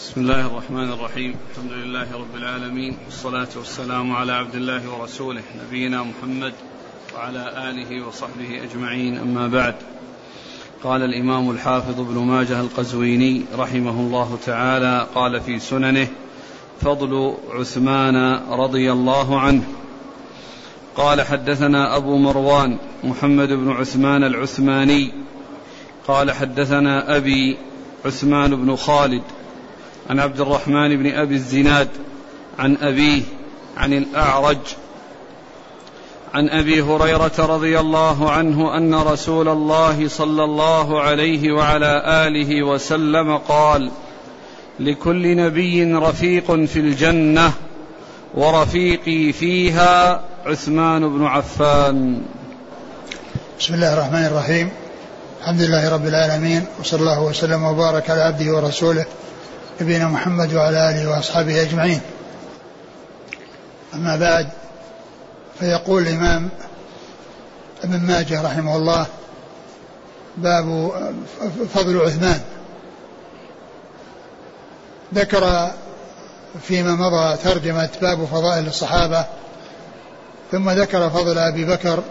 بسم الله الرحمن الرحيم. الحمد لله رب العالمين. والصلاة والسلام على عبد الله ورسوله نبينا محمد وعلى آله وصحبه أجمعين. أما بعد قال الإمام الحافظ ابن ماجه القزويني رحمه الله تعالى قال في سننه فضل عثمان رضي الله عنه. قال حدثنا أبو مروان محمد بن عثمان العثماني. قال حدثنا أبي عثمان بن خالد عن عبد الرحمن بن أبي الزناد عن أبيه عن الأعرج عن أبي هريرة رضي الله عنه أن رسول الله صلى الله عليه وعلى آله وسلم قال لكل نبي رفيق في الجنة ورفيقي فيها عثمان بن عفان. بسم الله الرحمن الرحيم. الحمد لله رب العالمين وصلى الله وسلم وبارك على عبده ورسوله نبينا محمد وعلى آله وأصحابه أجمعين. أما بعد فيقول الإمام ابن ماجه رحمه الله باب فضل عثمان ذكر فيما مضى ترجمة باب فضائل الصحابة ثم ذكر فضل أبي بكر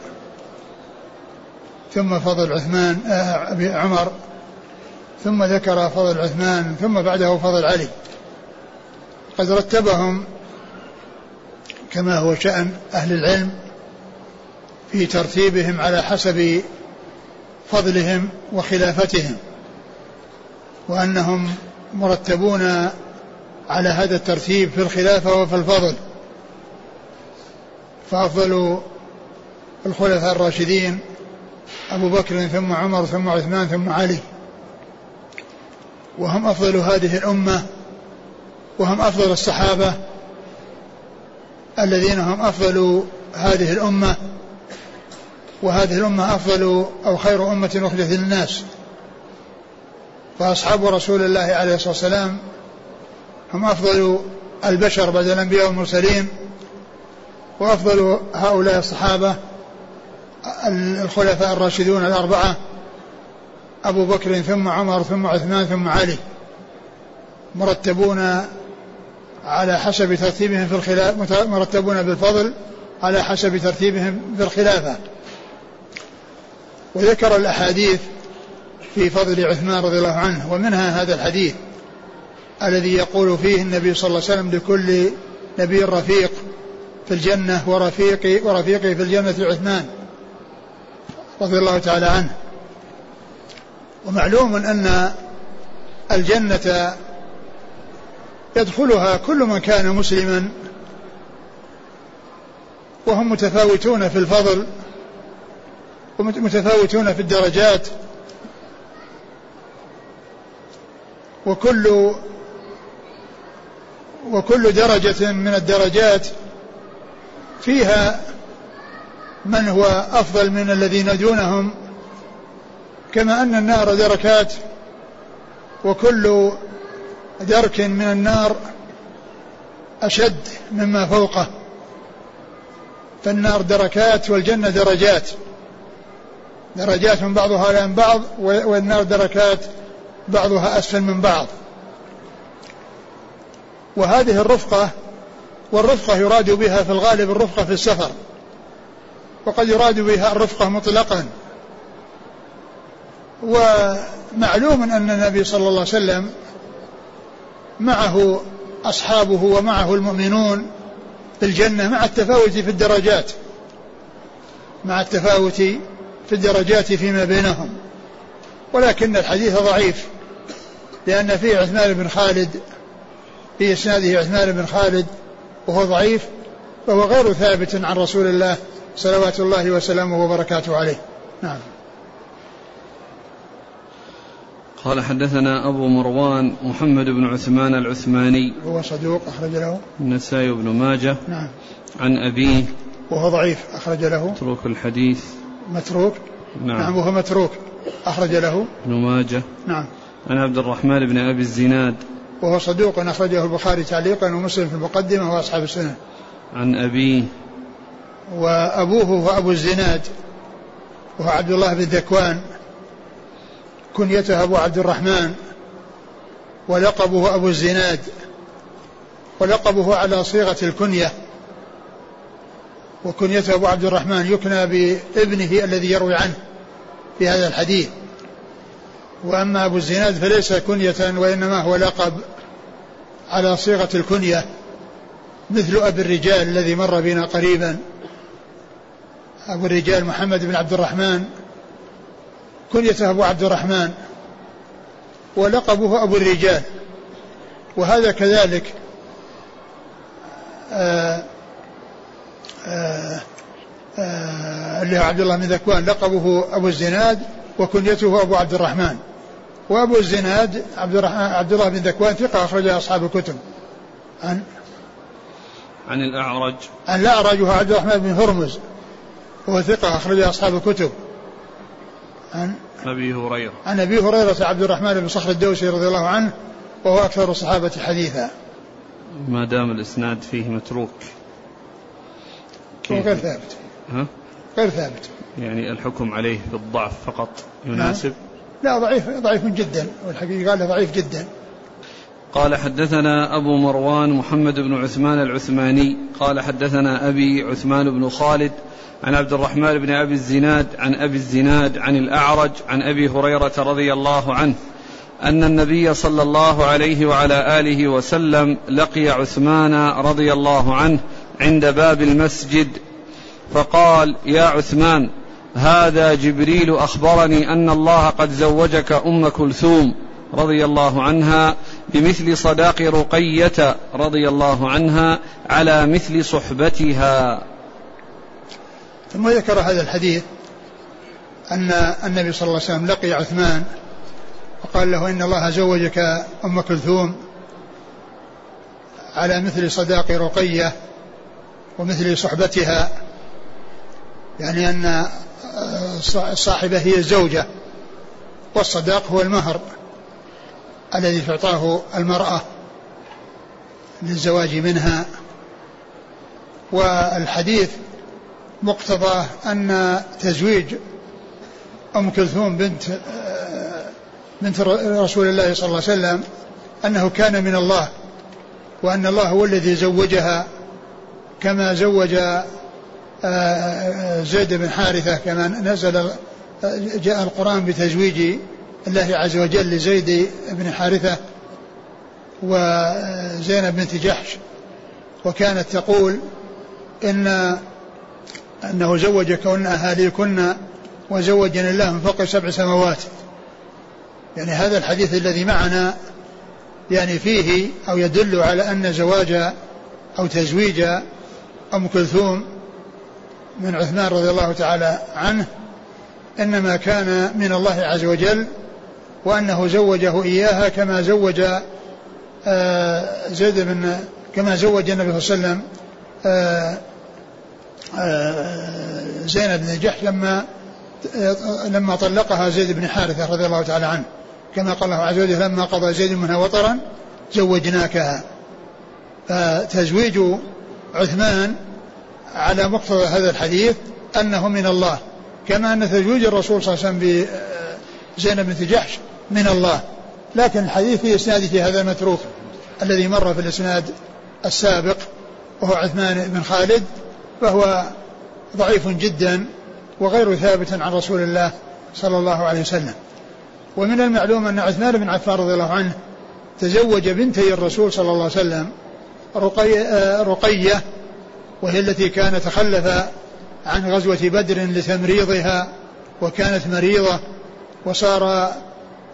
ثم فضل عثمان آه، عمر ثم ذكر فضل عثمان ثم بعده فضل علي. قد رتبهم كما هو شأن أهل العلم في ترتيبهم على حسب فضلهم وخلافتهم وأنهم مرتبون على هذا الترتيب في الخلافة وفي الفضل. فأفضل الخلفاء الراشدين أبو بكر ثم عمر ثم عثمان ثم علي. وهم أفضل هذه الأمة وهم أفضل الصحابة الذين هم أفضل هذه الأمة وهذه الأمة أفضل أو خير أمة أخرجت للناس. فأصحاب رسول الله عليه الصلاة والسلام هم أفضل البشر بعد الأنبياء والمرسلين وأفضل هؤلاء الصحابة الخلفاء الراشدون الأربعة أبو بكر ثم عمر ثم عثمان ثم علي مرتبون على حسب ترتيبهم في الخلافة مرتبون بالفضل على حسب ترتيبهم في الخلافة. وذكر الأحاديث في فضل عثمان رضي الله عنه ومنها هذا الحديث الذي يقول فيه النبي صلى الله عليه وسلم لكل نبي رفيق في الجنة ورفيقي ورفيقي في الجنة عثمان رضي الله تعالى عنه. ومعلوم أن الجنة يدخلها كل من كان مسلما وهم متفاوتون في الفضل ومتفاوتون في الدرجات وكل وكل درجة من الدرجات فيها من هو أفضل من الذين دونهم كما أن النار دركات وكل درك من النار أشد مما فوقه. فالنار دركات والجنة درجات. درجات من بعضها عن بعض والنار دركات بعضها أسفل من بعض. وهذه الرفقة والرفقة يراد بها في الغالب الرفقة في السفر. وقد يراد بها الرفقة مطلقا. ومعلوم أن النبي صلى الله عليه وسلم معه أصحابه ومعه المؤمنون في الجنة مع التفاوت في الدرجات مع التفاوت في الدرجات فيما بينهم. ولكن الحديث ضعيف لأن فيه عثمان بن خالد في إسناده عثمان بن خالد وهو ضعيف فهو غير ثابت عن رسول الله صلوات الله وسلامه وبركاته عليه. نعم. قال حدثنا أبو مروان محمد بن عثمان العثماني. هو صدوق أخرج له. النسائي بن ماجه. نعم. عن أبيه. وهو ضعيف أخرج له. متروك الحديث. متروك. نعم, نعم وهو متروك أخرج له. ابن ماجه. نعم. عن عبد الرحمن بن أبي الزناد. وهو صدوق أخرجه البخاري تعليقا ومسلم في المقدمة وأصحاب السنة. عن أبيه. وأبوه هو أبو الزناد. وهو عبد الله بن ذكوان. كنيته أبو عبد الرحمن ولقبه أبو الزناد ولقبه على صيغة الكنية. وكنيته أبو عبد الرحمن يكنى بابنه الذي يروي عنه في هذا الحديث. وأما أبو الزناد فليس كنية وإنما هو لقب على صيغة الكنية مثل أبي الرجال الذي مر بنا قريبا أبو الرجال محمد بن عبد الرحمن كنيته أبو عبد الرحمن ولقبه أبو الرجال. وهذا كذلك آآ آآ آآ اللي هو عبد الله بن ذكوان لقبه أبو الزناد وكنيته أبو عبد الرحمن. وأبو الزناد عبد, عبد الله بن ذكوان ثقة أخرج أصحاب الكتب. عن؟ عن الأعرج. عن الأعرج وهو عبد الرحمن بن هرمز وهو ثقة أخرج أصحاب الكتب. عن أبي هريرة. عن أبي هريرة عبد الرحمن بن صخر الدوسي رضي الله عنه وهو أكثر الصحابة حديثا. ما دام الإسناد فيه متروك. كيف؟ غير ثابت. ها؟ غير ثابت. يعني الحكم عليه بالضعف فقط يناسب؟ لا ضعيف ضعيف جدا والحقيقة قال ضعيف جدا. قال حدثنا أبو مروان محمد بن عثمان العثماني قال حدثنا أبي عثمان بن خالد عن عبد الرحمن بن أبي الزناد عن أبي الزناد عن الأعرج عن أبي هريرة رضي الله عنه أن النبي صلى الله عليه وعلى آله وسلم لقي عثمان رضي الله عنه عند باب المسجد فقال يا عثمان هذا جبريل أخبرني أن الله قد زوجك أم كلثوم رضي الله عنها بمثل صداق رقية رضي الله عنها على مثل صحبتها. ثم ذكر هذا الحديث أن النبي صلى الله عليه وسلم لقي عثمان وقال له إن الله زوجك أم كلثوم على مثل صداق رقية ومثل صحبتها. يعني أن الصاحبة هي الزوجة والصداق هو المهر. الذي تعطاه المرأة للزواج منها. والحديث مقتضاه أن تزويج أم كلثوم بنت بنت رسول الله صلى الله عليه وسلم أنه كان من الله وأن الله هو الذي زوجها كما زوج آه، زيد بن حارثة كما نزل جاء القرآن بتزويج الله عز وجل لزيد بن حارثة وزينب بنت جحش وكانت تقول إن أنه زوج كون أهاليكن وزوجني الله من فوق سبع سماوات. يعني هذا الحديث الذي معنا يعني فيه أو يدل على أن زواج أو تزويج أم كلثوم من عثمان رضي الله تعالى عنه إنما كان من الله عز وجل وأنه زوجه إياها كما زوج آه، زيد بن كما زوج النبي صلى الله عليه وسلم آه، آه، زينب بن جحش لما لما طلقها زيد بن حارثة رضي الله تعالى عنه. كما قال الله عز وجل لما قضى زيد منها وطرا زوجناكها. فتزويج عثمان على مقتضى هذا الحديث أنه من الله. كما أن تزويج الرسول صلى الله عليه وسلم بزينب بنت جحش من الله. لكن الحديث في إسناده هذا المتروك الذي مر في الإسناد السابق وهو عثمان بن خالد فهو ضعيف جدا وغير ثابت عن رسول الله صلى الله عليه وسلم. ومن المعلوم أن عثمان بن عفان رضي الله عنه تزوج بنتي الرسول صلى الله عليه وسلم رقية, آه، رقية وهي التي كان تخلف عن غزوة بدر لتمريضها وكانت مريضة وصار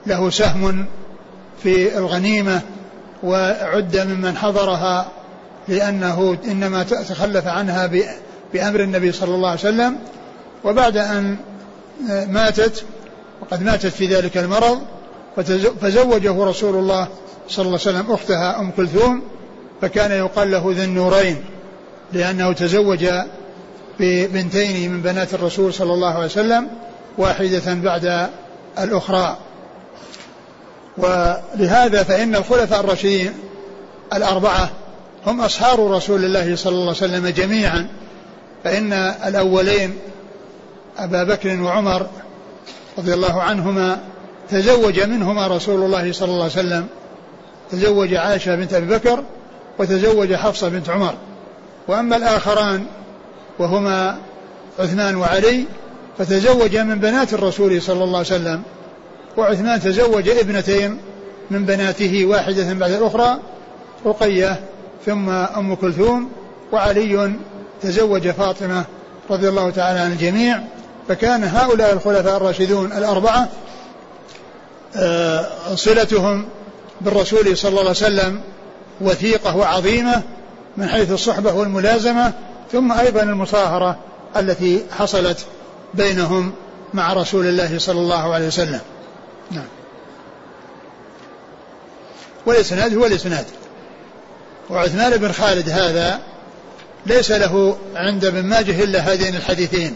له سهم في الغنيمة وعد ممن حضرها لأنه إنما تخلف عنها بأمر النبي صلى الله عليه وسلم. وبعد أن ماتت وقد ماتت في ذلك المرض فزوجه رسول الله صلى الله عليه وسلم أختها أم كلثوم فكان يقال له ذي النورين لأنه تزوج ببنتين من بنات الرسول صلى الله عليه وسلم واحدة بعد الأخرى. ولهذا فإن الخلفاء الراشدين الأربعة هم أصهار رسول الله صلى الله عليه وسلم جميعا. فإن الأولين أبا بكر وعمر رضي الله عنهما تزوج منهما رسول الله صلى الله عليه وسلم. تزوج عائشة بنت أبي بكر وتزوج حفصة بنت عمر. وأما الآخران وهما عثمان وعلي فتزوج من بنات الرسول صلى الله عليه وسلم. وعثمان تزوج ابنتين من بناته واحدة بعد الأخرى رقية ثم أم كلثوم وعلي تزوج فاطمة رضي الله تعالى عن الجميع. فكان هؤلاء الخلفاء الراشدون الأربعة آه، صلتهم بالرسول صلى الله عليه وسلم وثيقة وعظيمة من حيث الصحبة والملازمة ثم أيضا المصاهرة التي حصلت بينهم مع رسول الله صلى الله عليه وسلم. نعم. والإسناد هو الإسناد. وعثمان بن خالد هذا ليس له عند ابن ماجه إلا هذين الحديثين.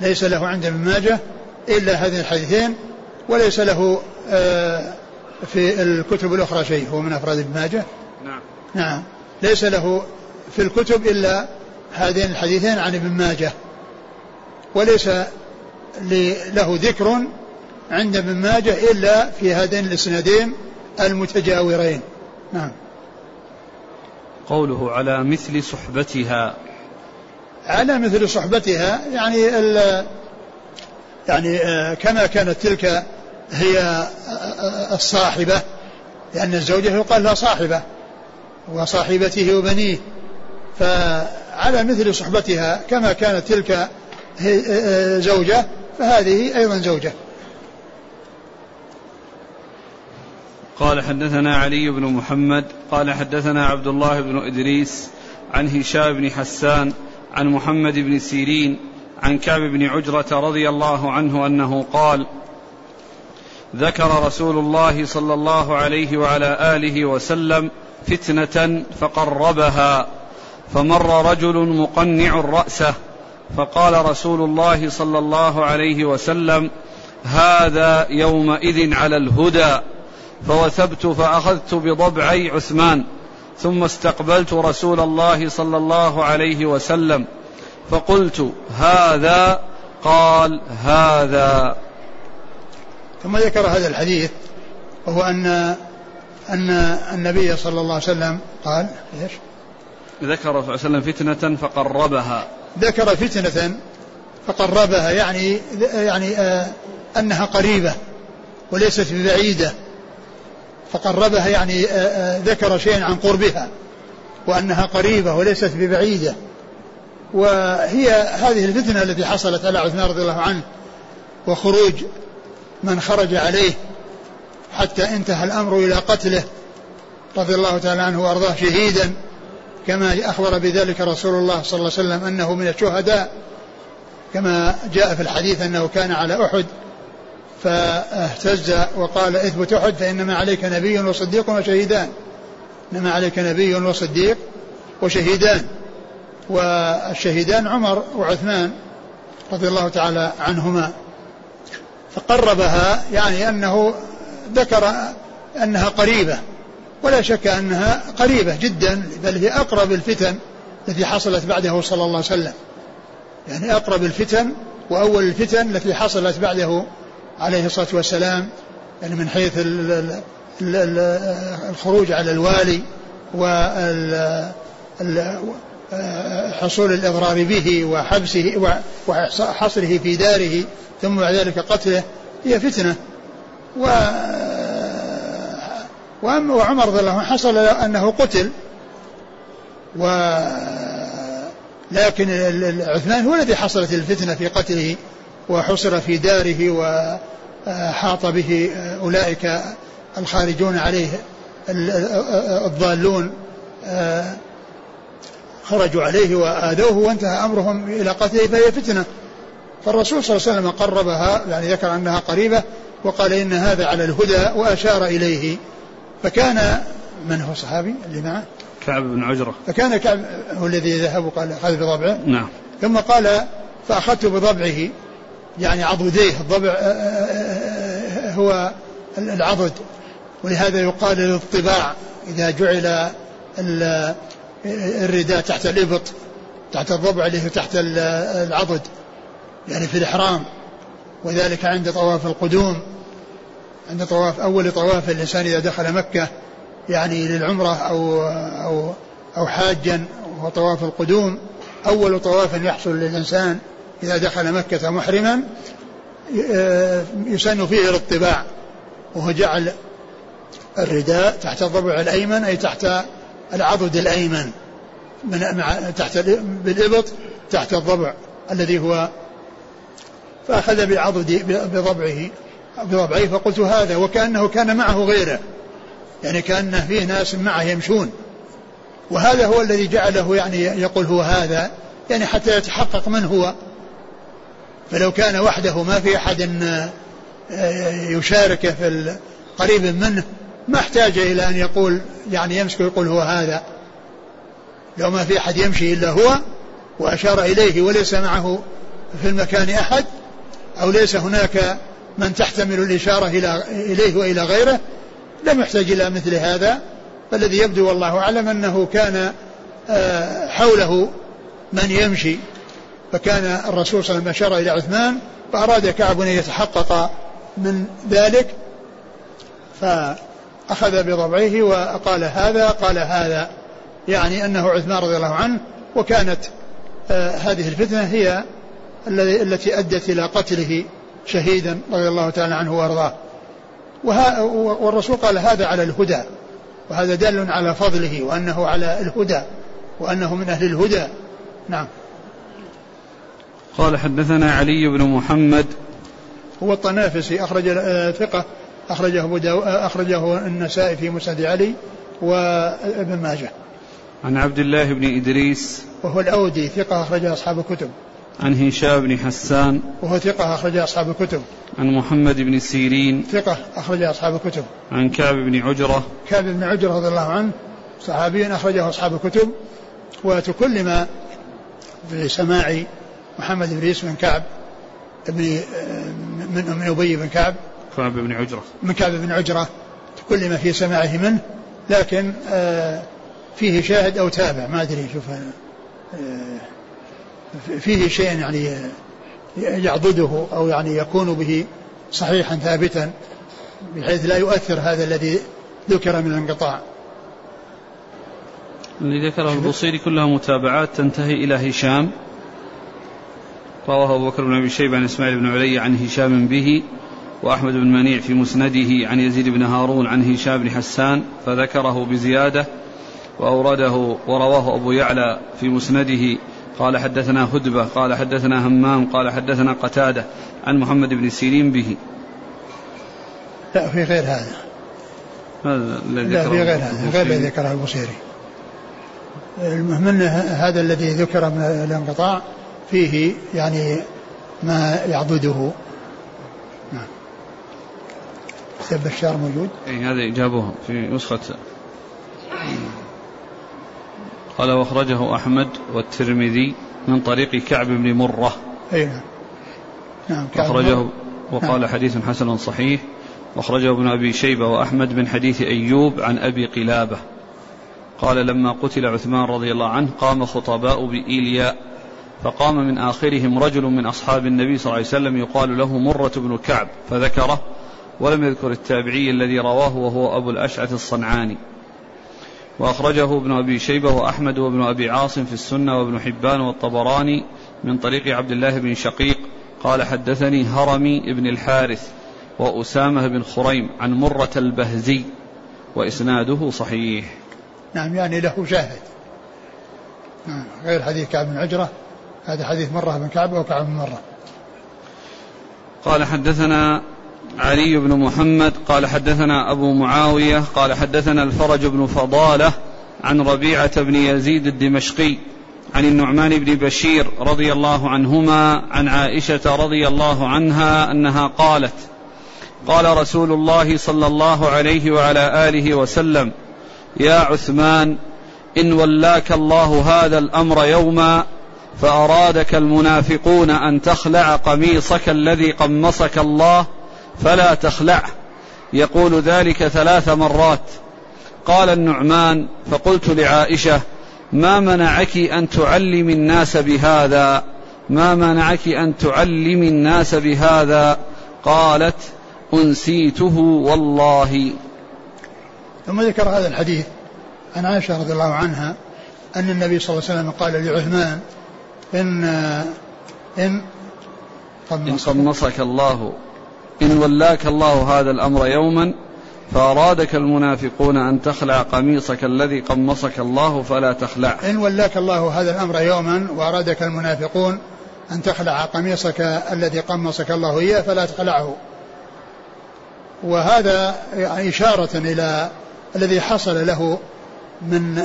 ليس له عند ابن ماجه إلا هذين الحديثين وليس له آه، في الكتب الأخرى شيء هو من أفراد ابن ماجه. نعم. نعم. ليس له في الكتب إلا هذين الحديثين عن ابن ماجه. وليس له ذكر عند ابن ماجه إلا في هذين الإسنادين المتجاورين. نعم. قوله على مثل صحبتها. على مثل صحبتها يعني ال يعني آه، كما كانت تلك هي آه، آه، الصاحبة لأن الزوجة يقال لها صاحبة وصاحبته وبنيه. فعلى مثل صحبتها كما كانت تلك زوجة فهذه أيضا زوجة. قال حدثنا علي بن محمد قال حدثنا عبد الله بن إدريس عن هشام بن حسان عن محمد بن سيرين عن كعب بن عجرة رضي الله عنه أنه قال ذكر رسول الله صلى الله عليه وعلى آله وسلم فتنة فقربها فمر رجل مقنع رأسه فقال رسول الله صلى الله عليه وسلم هذا يومئذ على الهدى. فوثبت فأخذت بضبعي عثمان ثم استقبلت رسول الله صلى الله عليه وسلم فقلت هذا قال هذا. ثم ذكر هذا الحديث وهو أن أن النبي صلى الله عليه وسلم قال إيش؟ ذكر صلى الله عليه وسلم فتنة فقربها. ذكر فتنة فقربها يعني يعني آه أنها قريبة وليست ببعيدة فقربها يعني آه، آه، ذكر شيئا عن قربها وأنها قريبة وليست ببعيدة. وهي هذه الفتنة التي حصلت على عثمان رضي الله عنه وخروج من خرج عليه حتى انتهى الأمر إلى قتله رضي الله تعالى عنه وأرضاه شهيدا كما أخبر بذلك رسول الله صلى الله عليه وسلم أنه من الشهداء كما جاء في الحديث أنه كان على أحد فاهتز وقال اثبت أحد فإنما عليك نبي وصديق وشهيدان. إنما عليك نبي وصديق وشهيدان. والشهيدان عمر وعثمان رضي الله تعالى عنهما. فقربها يعني أنه ذكر أنها قريبة. ولا شك أنها قريبة جدا بل هي أقرب الفتن التي حصلت بعده صلى الله عليه وسلم. يعني أقرب الفتن وأول الفتن التي حصلت بعده عليه الصلاة والسلام يعني من حيث الخروج على الوالي وحصول الإضرار به وحبسه وحصره في داره ثم بعد ذلك قتله هي فتنة. و وعمر رضي الله عنه حصل أنه قتل. و لكن عثمان هو الذي حصلت الفتنة في قتله. وحصر في داره وحاط به أولئك الخارجون عليه الضالون. خرجوا عليه وآذوه وانتهى أمرهم إلى قتله فهي فتنة. فالرسول صلى الله عليه وسلم قربها يعني ذكر أنها قريبة وقال إن هذا على الهدى وأشار إليه. فكان من هو الصحابي اللي معه؟ كعب بن عجرة. فكان كعب هو الذي ذهب وقال أخذ بضبعه؟ نعم. ثم قال فأخذت بضبعه. يعني عضديه الضبع آه، آه، آه، هو العضد. ولهذا يقال الاضطباع إذا جعل الرداء تحت الإبط تحت الضبع اللي هو تحت العضد يعني في الإحرام. وذلك عند طواف القدوم عند طواف أول طواف الإنسان إذا دخل مكة يعني للعمرة أو أو أو حاجا وهو طواف القدوم أول طواف يحصل للإنسان إذا دخل مكة محرما آه، يسن فيه الاطباع وهو جعل الرداء تحت الضبع الأيمن أي تحت العضد الأيمن من مع تحت بالإبط تحت الضبع الذي هو فأخذ بعضد بضبعه بضبعه فقلت هذا وكأنه كان معه غيره يعني كأنه فيه ناس معه يمشون. وهذا هو الذي جعله يعني يقول هو هذا يعني حتى يتحقق من هو. فلو كان وحده ما في أحد آه، يشاركه في قريب منه ما احتاج إلى أن يقول يعني يمسك ويقول هو هذا. لو ما في أحد يمشي إلا هو وأشار إليه وليس معه في المكان أحد أو ليس هناك من تحتمل الإشارة إلى إليه وإلى غيره لم يحتاج إلى مثل هذا. فالذي يبدو والله أعلم أنه كان آه، حوله من يمشي. فكان الرسول صلى الله عليه وسلم أشار إلى عثمان فأراد كعب أن يتحقق من ذلك فأخذ بضبعه وقال هذا قال هذا يعني أنه عثمان رضي الله عنه وكانت آه هذه الفتنة هي التي أدت إلى قتله شهيدا رضي الله تعالى عنه وأرضاه. والرسول قال هذا على الهدى وهذا دال على فضله وأنه على الهدى وأنه من أهل الهدى. نعم. قال حدثنا علي بن محمد. هو الطنافسي أخرج آه، ثقة أخرجه أبو آه، أخرجه النسائي في مسند علي وابن ماجه. عن عبد الله بن إدريس. وهو الأودي ثقة أخرج أصحاب الكتب. عن هشام بن حسان. وهو ثقة أخرج أصحاب الكتب. عن محمد بن سيرين. ثقة أخرج أصحاب الكتب. عن كعب بن عجرة. كعب بن عجرة رضي الله عنه صحابي أخرجه أصحاب الكتب. وتكلم بسماع محمد بن بن كعب ابن من من أبي بن كعب. كعب بن عجرة. من كعب بن عجرة تكلم في سماعه منه لكن آه، فيه شاهد أو تابع ما أدري شوف آه، فيه شيء يعني يعضده أو يعني يكون به صحيحا ثابتا بحيث لا يؤثر هذا الذي ذكر من الانقطاع. اللي ذكره البصيري كلها متابعات تنتهي إلى هشام. رواه أبو بكر بن أبي شيبة عن إسماعيل بن علي عن هشام به وأحمد بن منيع في مسنده عن يزيد بن هارون عن هشام بن حسان فذكره بزيادة وأورده ورواه أبو يعلى في مسنده. قال حدثنا هدبة قال حدثنا همام قال حدثنا قتادة عن محمد بن سيرين به. لا في غير هذا. الذي لا في غير هذا غير الذي ذكره البصيري المهم هذا الذي ذكر من الانقطاع فيه يعني ما يعضده. نعم. سب الشار موجود؟ اي هذا جابوه في نسخة. قال وأخرجه أحمد والترمذي من طريق كعب بن مرة. اي نعم. نعم أخرجه وقال نعم. حديث حسن صحيح. واخرجه ابن أبي شيبة وأحمد من حديث أيوب عن أبي قلابة. قال لما قتل عثمان رضي الله عنه قام خطباء بإيلياء. فقام من آخرهم رجل من أصحاب النبي صلى الله عليه وسلم يقال له مرة بن كعب فذكره ولم يذكر التابعي الذي رواه وهو أبو الأشعث الصنعاني. وأخرجه ابن أبي شيبة وأحمد وابن أبي عاصم في السنة وابن حبان والطبراني من طريق عبد الله بن شقيق. قال حدثني هرمي بن الحارث وأسامة بن خريم عن مرة البهزي وإسناده صحيح. نعم يعني له شاهد. نعم غير حديث كعب بن عجرة. هذا حديث مرة بن كعب وكعب بن مرة. قال حدثنا علي بن محمد قال حدثنا أبو معاوية قال حدثنا الفرج بن فضالة عن ربيعة بن يزيد الدمشقي عن النعمان بن بشير رضي الله عنهما عن عائشة رضي الله عنها أنها قالت قال رسول الله صلى الله عليه وعلى آله وسلم يا عثمان إن ولاك الله هذا الأمر يوما فأرادك المنافقون أن تخلع قميصك الذي قمصك الله فلا تخلعه يقول ذلك ثلاث مرات. قال النعمان فقلت لعائشة ما منعك أن تعلم الناس بهذا؟ ما منعك أن تعلم الناس بهذا؟ قالت أنسيته والله. ثم ذكر هذا الحديث عن عائشة رضي الله عنها أن النبي صلى الله عليه وسلم قال لعثمان إن إن إن قمصك الله. إن ولاك الله هذا الأمر يوما فأرادك المنافقون أن تخلع قميصك الذي قمصك الله فلا تخلع. إن ولاك الله هذا الأمر يوما وأرادك المنافقون أن تخلع قميصك الذي قمصك الله إياه فلا تخلعه. وهذا إشارة إلى الذي حصل له من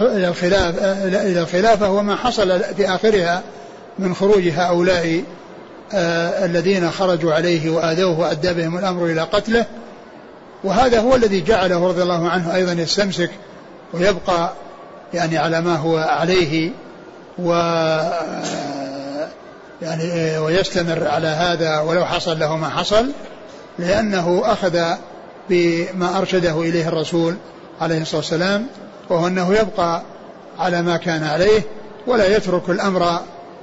إلى الخلاف إلى الخلافة وما حصل في آخرها من خروج هؤلاء آه، الذين خرجوا عليه وآذوه وأدى بهم الأمر إلى قتله. وهذا هو الذي جعله رضي الله عنه أيضا يستمسك ويبقى يعني على ما هو عليه و يعني ويستمر على هذا ولو حصل له ما حصل لأنه أخذ بما أرشده إليه الرسول عليه الصلاة والسلام وهو أنه يبقى على ما كان عليه ولا يترك الأمر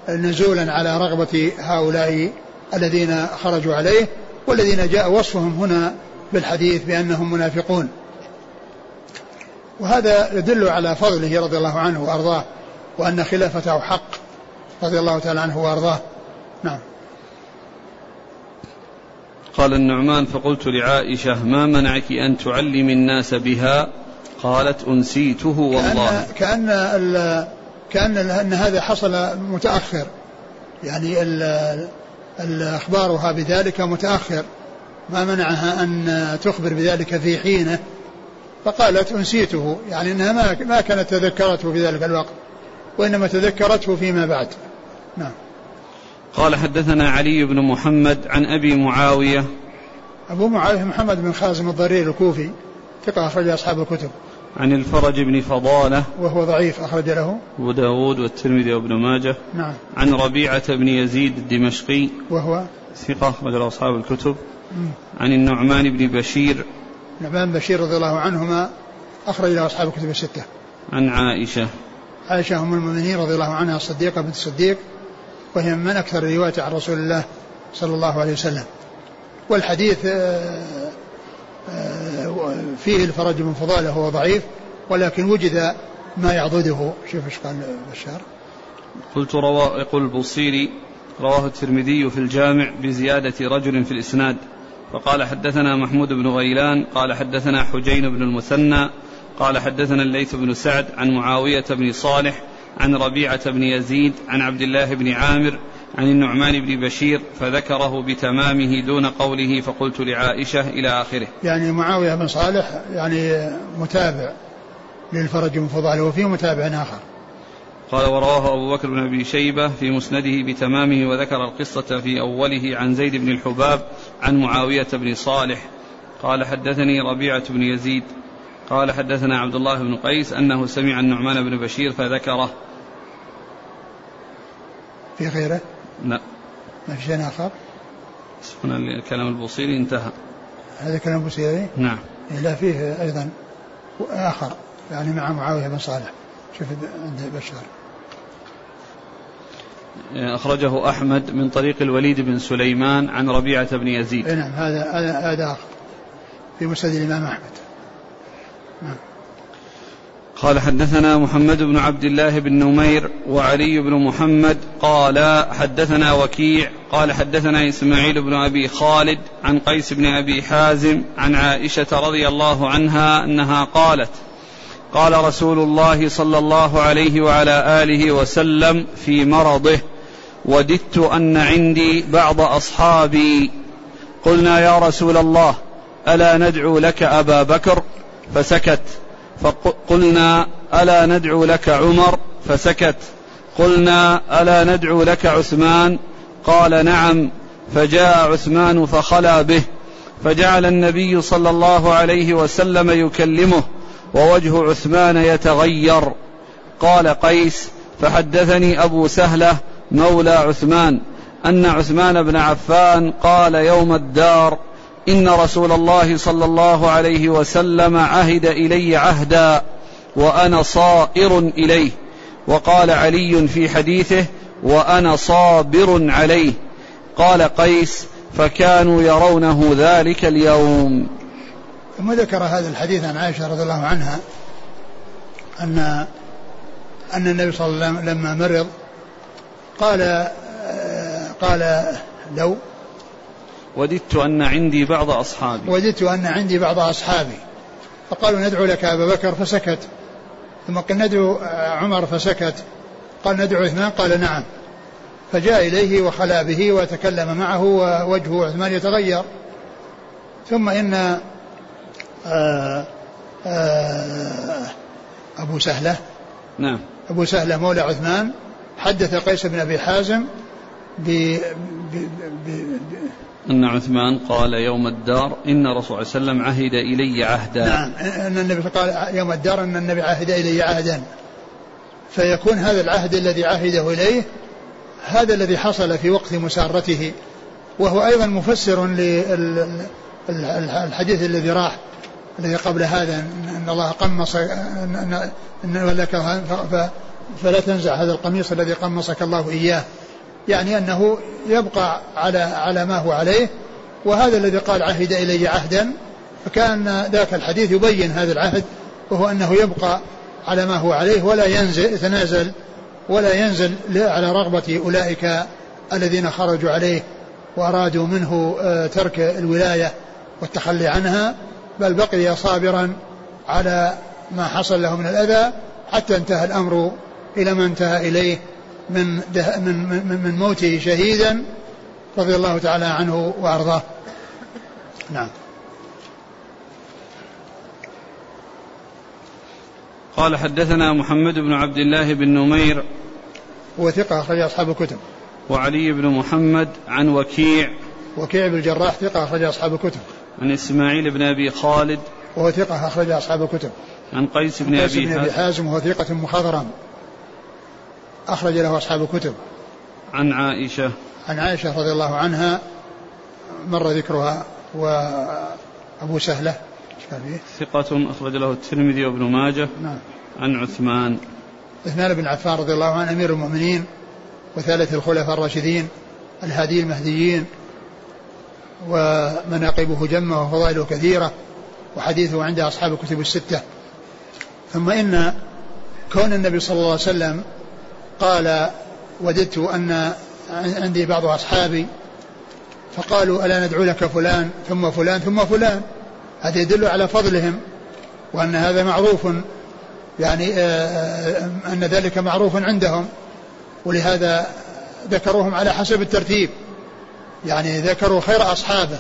نزولا على رغبة هؤلاء الذين خرجوا عليه والذين جاء وصفهم هنا بالحديث بأنهم منافقون. وهذا يدل على فضله رضي الله عنه وأرضاه وأن خلافته حق رضي الله تعالى عنه وأرضاه. نعم. قال النعمان فقلت لعائشة ما منعك أن تعلم الناس بها؟ قالت أنسيته والله. كأن كأن, كأن أن هذا حصل متأخر. يعني أخبارها بذلك متأخر. ما منعها أن تخبر بذلك في حينه. فقالت أنسيته. يعني أنها ما ما كانت تذكرته في ذلك الوقت. وإنما تذكرته فيما بعد. نعم. قال حدثنا علي بن محمد عن أبي معاوية. أبو معاوية محمد بن خازم الضرير الكوفي. ثقة أخرج أصحاب الكتب. عن الفرج بن فضالة. وهو ضعيف أخرج له. أبو داود والترمذي وابن ماجه. نعم. عن ربيعة بن يزيد الدمشقي. وهو؟ ثقة أخرج له أصحاب الكتب. م. عن النعمان بن بشير. نعمان بشير رضي الله عنهما أخرج له أصحاب الكتب الستة. عن عائشة. عائشة أم المؤمنين رضي الله عنها الصديقة بنت الصديق وهي من أكثر الرواية عن رسول الله صلى الله عليه وسلم. والحديث آه، فيه الفرج بن فضالة هو ضعيف ولكن وجد ما يعضده شوف إيش قال بشار قلت روى يقول البوصيري رواه الترمذي في الجامع بزيادة رجل في الإسناد فقال حدثنا محمود بن غيلان قال حدثنا حجين بن المثنى قال حدثنا الليث بن سعد عن معاوية بن صالح عن ربيعة بن يزيد عن عبد الله بن عامر عن النعمان بن بشير فذكره بتمامه دون قوله فقلت لعائشة إلى آخره. يعني معاوية بن صالح يعني متابع للفرج بن فضال وفي متابع آخر. قال ورواه أبو بكر بن أبي شيبة في مسنده بتمامه وذكر القصة في أوله عن زيد بن الحباب عن معاوية بن صالح. قال حدثني ربيعة بن يزيد. قال حدثنا عبد الله بن قيس أنه سمع النعمان بن بشير فذكره. في غيره لا. ما في شيء آخر؟ هنا الكلام البوصيري انتهى. هذا كلام البوصيري نعم. لا فيه أيضا آخر يعني مع معاوية بن صالح. شوف عند بشار. أخرجه أحمد من طريق الوليد بن سليمان عن ربيعة بن يزيد. نعم هذا هذا آخر. في مسند الإمام أحمد. نعم. قال حدثنا محمد بن عبد الله بن نمير وعلي بن محمد قال حدثنا وكيع قال حدثنا إسماعيل بن أبي خالد عن قيس بن أبي حازم عن عائشة رضي الله عنها أنها قالت قال رسول الله صلى الله عليه وعلى آله وسلم في مرضه وددت أن عندي بعض أصحابي. قلنا يا رسول الله ألا ندعو لك أبا بكر؟ فسكت. فقلنا ألا ندعو لك عمر؟ فسكت. قلنا ألا ندعو لك عثمان؟ قال نعم. فجاء عثمان فخلا به. فجعل النبي صلى الله عليه وسلم يكلمه ووجه عثمان يتغير. قال قيس فحدثني أبو سهلة مولى عثمان أن عثمان بن عفان قال يوم الدار إن رسول الله صلى الله عليه وسلم عهد إلي عهدا وأنا صائر إليه. وقال علي في حديثه وأنا صابر عليه. قال قيس فكانوا يرونه ذلك اليوم. ثم ذكر هذا الحديث عن عائشة رضي الله عنها أن أن النبي صلى الله عليه وسلم لما مرض قال قال لو وددت أن عندي بعض أصحابي. وددت أن عندي بعض أصحابي. فقالوا ندعو لك أبا بكر فسكت. ثم قال ندعو عمر فسكت. قال ندعو عثمان؟ قال نعم. فجاء إليه وخلا به وتكلم معه ووجه عثمان يتغير. ثم إن آه، آه، أبو سهلة. نعم. أبو سهلة مولى عثمان. حدث قيس بن أبي حازم ب أن عثمان قال يوم الدار إن الرسول صلى الله عليه وسلم عهد إلي عهدا. نعم أن النبي قال يوم الدار أن النبي عهد إلي عهدا. فيكون هذا العهد الذي عهده إليه هذا الذي حصل في وقت مسارته. وهو أيضا مفسر للحديث الذي راح الذي قبل هذا أن الله قمص أن لك فلا تنزع هذا القميص الذي قمصك الله إياه. يعني أنه يبقى على على ما هو عليه وهذا الذي قال عهد إلي عهدا فكأن ذاك الحديث يبين هذا العهد وهو أنه يبقى على ما هو عليه ولا ينزل يتنازل ولا ينزل على رغبة أولئك الذين خرجوا عليه وأرادوا منه آه، ترك الولاية والتخلي عنها بل بقي صابرا على ما حصل له من الأذى حتى انتهى الأمر إلى ما انتهى إليه من, من, من, من موته شهيدا رضي الله تعالى عنه وأرضاه. نعم. قال حدثنا محمد بن عبد الله بن نمير هو ثقة أخرج أصحاب الكتب. وعلي بن محمد عن وكيع وكيع بن الجراح ثقة أخرج أصحاب الكتب. عن إسماعيل بن أبي خالد وهو ثقة أخرج أصحاب الكتب. عن قيس بن قيس أبي, بن أبي حازم وهو ثقة مخضرم. أخرج له أصحاب الكتب. عن عائشة. عن عائشة رضي الله عنها مر ذكرها وأبو سهلة. ثقة أخرج له الترمذي وابن ماجه. نعم. عن عثمان. عثمان بن عفان رضي الله عنه أمير المؤمنين وثالث الخلفاء الراشدين الهادي المهديين ومناقبه جمة وفضائله كثيرة وحديثه عند أصحاب الكتب الستة. ثم إن كون النبي صلى الله عليه وسلم قال وددت أن عندي بعض أصحابي فقالوا ألا ندعو لك فلان ثم فلان ثم فلان. هذا يدل على فضلهم وأن هذا معروف يعني آه، آه، أن ذلك معروف عندهم. ولهذا ذكروهم على حسب الترتيب. يعني ذكروا خير أصحابه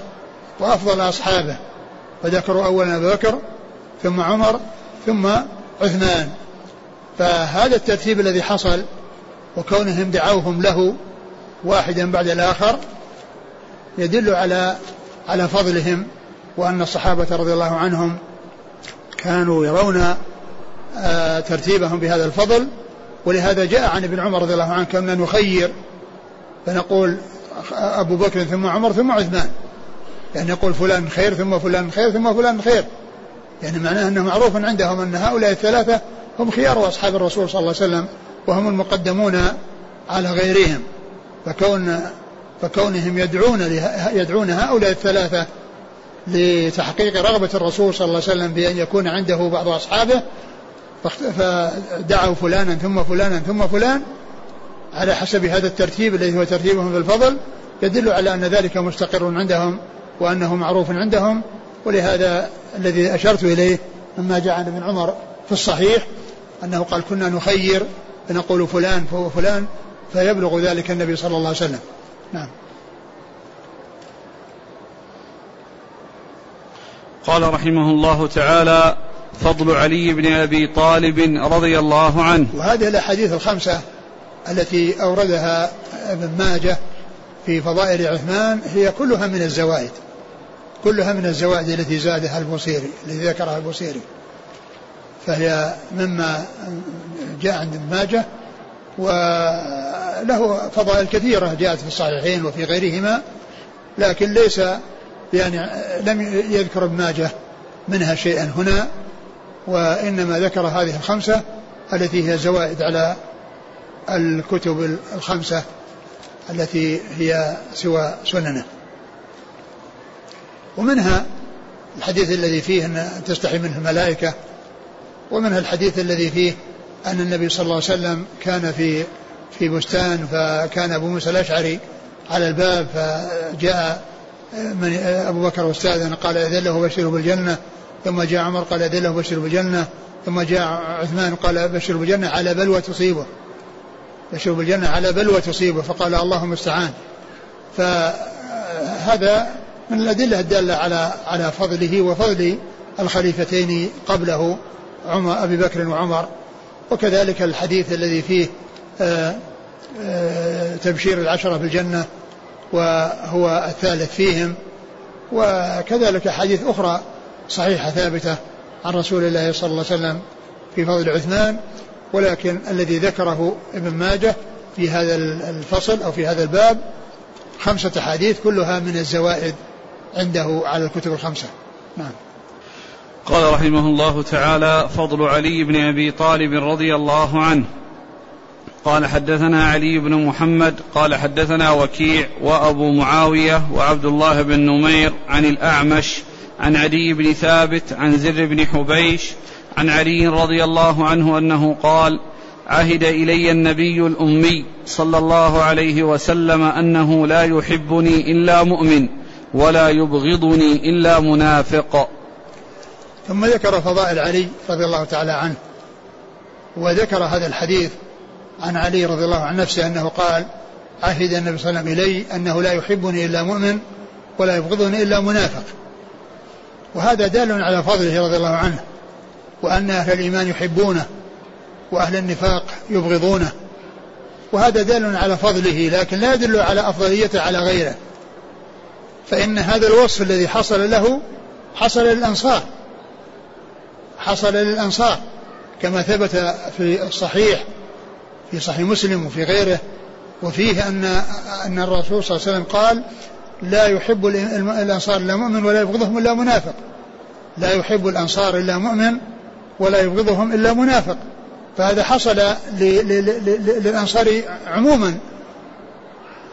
وأفضل أصحابه. فذكروا أولا أبو بكر ثم عمر ثم عثمان. فهذا الترتيب الذي حصل وكونهم دعوهم له واحدا بعد الآخر يدل على على فضلهم وأن الصحابة رضي الله عنهم كانوا يرون آه، ترتيبهم بهذا الفضل. ولهذا جاء عن ابن عمر رضي الله عنه كنا نخير فنقول أبو بكر ثم عمر ثم عثمان. يعني نقول فلان خير ثم فلان خير ثم فلان خير. يعني معناه أنه معروف عندهم أن هؤلاء الثلاثة هم خيار أصحاب الرسول صلى الله عليه وسلم. وهم المقدمون على غيرهم فكون فكونهم يدعون يدعون هؤلاء الثلاثة لتحقيق رغبة الرسول صلى الله عليه وسلم بأن يكون عنده بعض أصحابه فدعوا فلانا ثم فلانا ثم فلان على حسب هذا الترتيب الذي هو ترتيبهم في الفضل يدل على أن ذلك مستقر عندهم وأنه معروف عندهم ولهذا الذي أشرت إليه مما جاء عن ابن عمر في الصحيح أنه قال كنا نخير فنقول فلان فهو فلان فيبلغ ذلك النبي صلى الله عليه وسلم. نعم. قال رحمه الله تعالى فضل علي بن أبي طالب رضي الله عنه. وهذه الأحاديث الخمسة التي أوردها ابن ماجه في فضائل عثمان هي كلها من الزوائد. كلها من الزوائد التي زادها البوصيري التي ذكرها البوصيري. فهي مما جاء عند ابن ماجه وله فضائل كثيرة جاءت في الصحيحين وفي غيرهما لكن ليس يعني لم يذكر ابن ماجه منها شيئا هنا وإنما ذكر هذه الخمسة التي هي زوائد على الكتب الخمسة التي هي سوى سننه. ومنها الحديث الذي فيه أن تستحي منه الملائكة ومنها الحديث الذي فيه أن النبي صلى الله عليه وسلم كان في في بستان فكان أبو موسى الأشعري على الباب فجاء من أبو بكر واستاذن قال إذن له بشره بالجنة ثم جاء عمر قال إذن له بشره بالجنة ثم جاء عثمان قال بشره بالجنة على بلوى تصيبه. بشره بالجنة على بلوى تصيبه فقال اللهم استعان. فهذا من الأدلة الدالة على على فضله وفضل الخليفتين قبله. عمر أبي بكر وعمر وكذلك الحديث الذي فيه آه، آه، تبشير العشرة في الجنة وهو الثالث فيهم وكذلك حديث أخرى صحيحة ثابتة عن رسول الله صلى الله عليه وسلم في فضل عثمان ولكن الذي ذكره ابن ماجه في هذا الفصل أو في هذا الباب خمسة حديث كلها من الزوائد عنده على الكتب الخمسة. نعم. قال رحمه الله تعالى فضل علي بن أبي طالب رضي الله عنه. قال حدثنا علي بن محمد قال حدثنا وكيع وأبو معاوية وعبد الله بن نمير عن الأعمش عن علي بن ثابت عن زر بن حبيش عن علي رضي الله عنه أنه قال عهد إلي النبي الأمي صلى الله عليه وسلم أنه لا يحبني إلا مؤمن ولا يبغضني إلا منافق. ثم ذكر فضائل علي رضي الله تعالى عنه. وذكر هذا الحديث عن علي رضي الله عن نفسه أنه قال عهد النبي صلى الله عليه وسلم إلي أنه لا يحبني إلا مؤمن ولا يبغضني إلا منافق. وهذا دال على فضله رضي الله عنه وأن أهل الإيمان يحبونه وأهل النفاق يبغضونه. وهذا دال على فضله لكن لا يدل على أفضليته على غيره. فإن هذا الوصف الذي حصل له حصل للأنصار. حصل للأنصار كما ثبت في الصحيح في صحيح مسلم وفي غيره وفيه أن أن الرسول صلى الله عليه وسلم قال لا يحب الأنصار إلا مؤمن ولا يبغضهم إلا منافق. لا يحب الأنصار إلا مؤمن ولا يبغضهم إلا منافق. فهذا حصل للأنصار عموما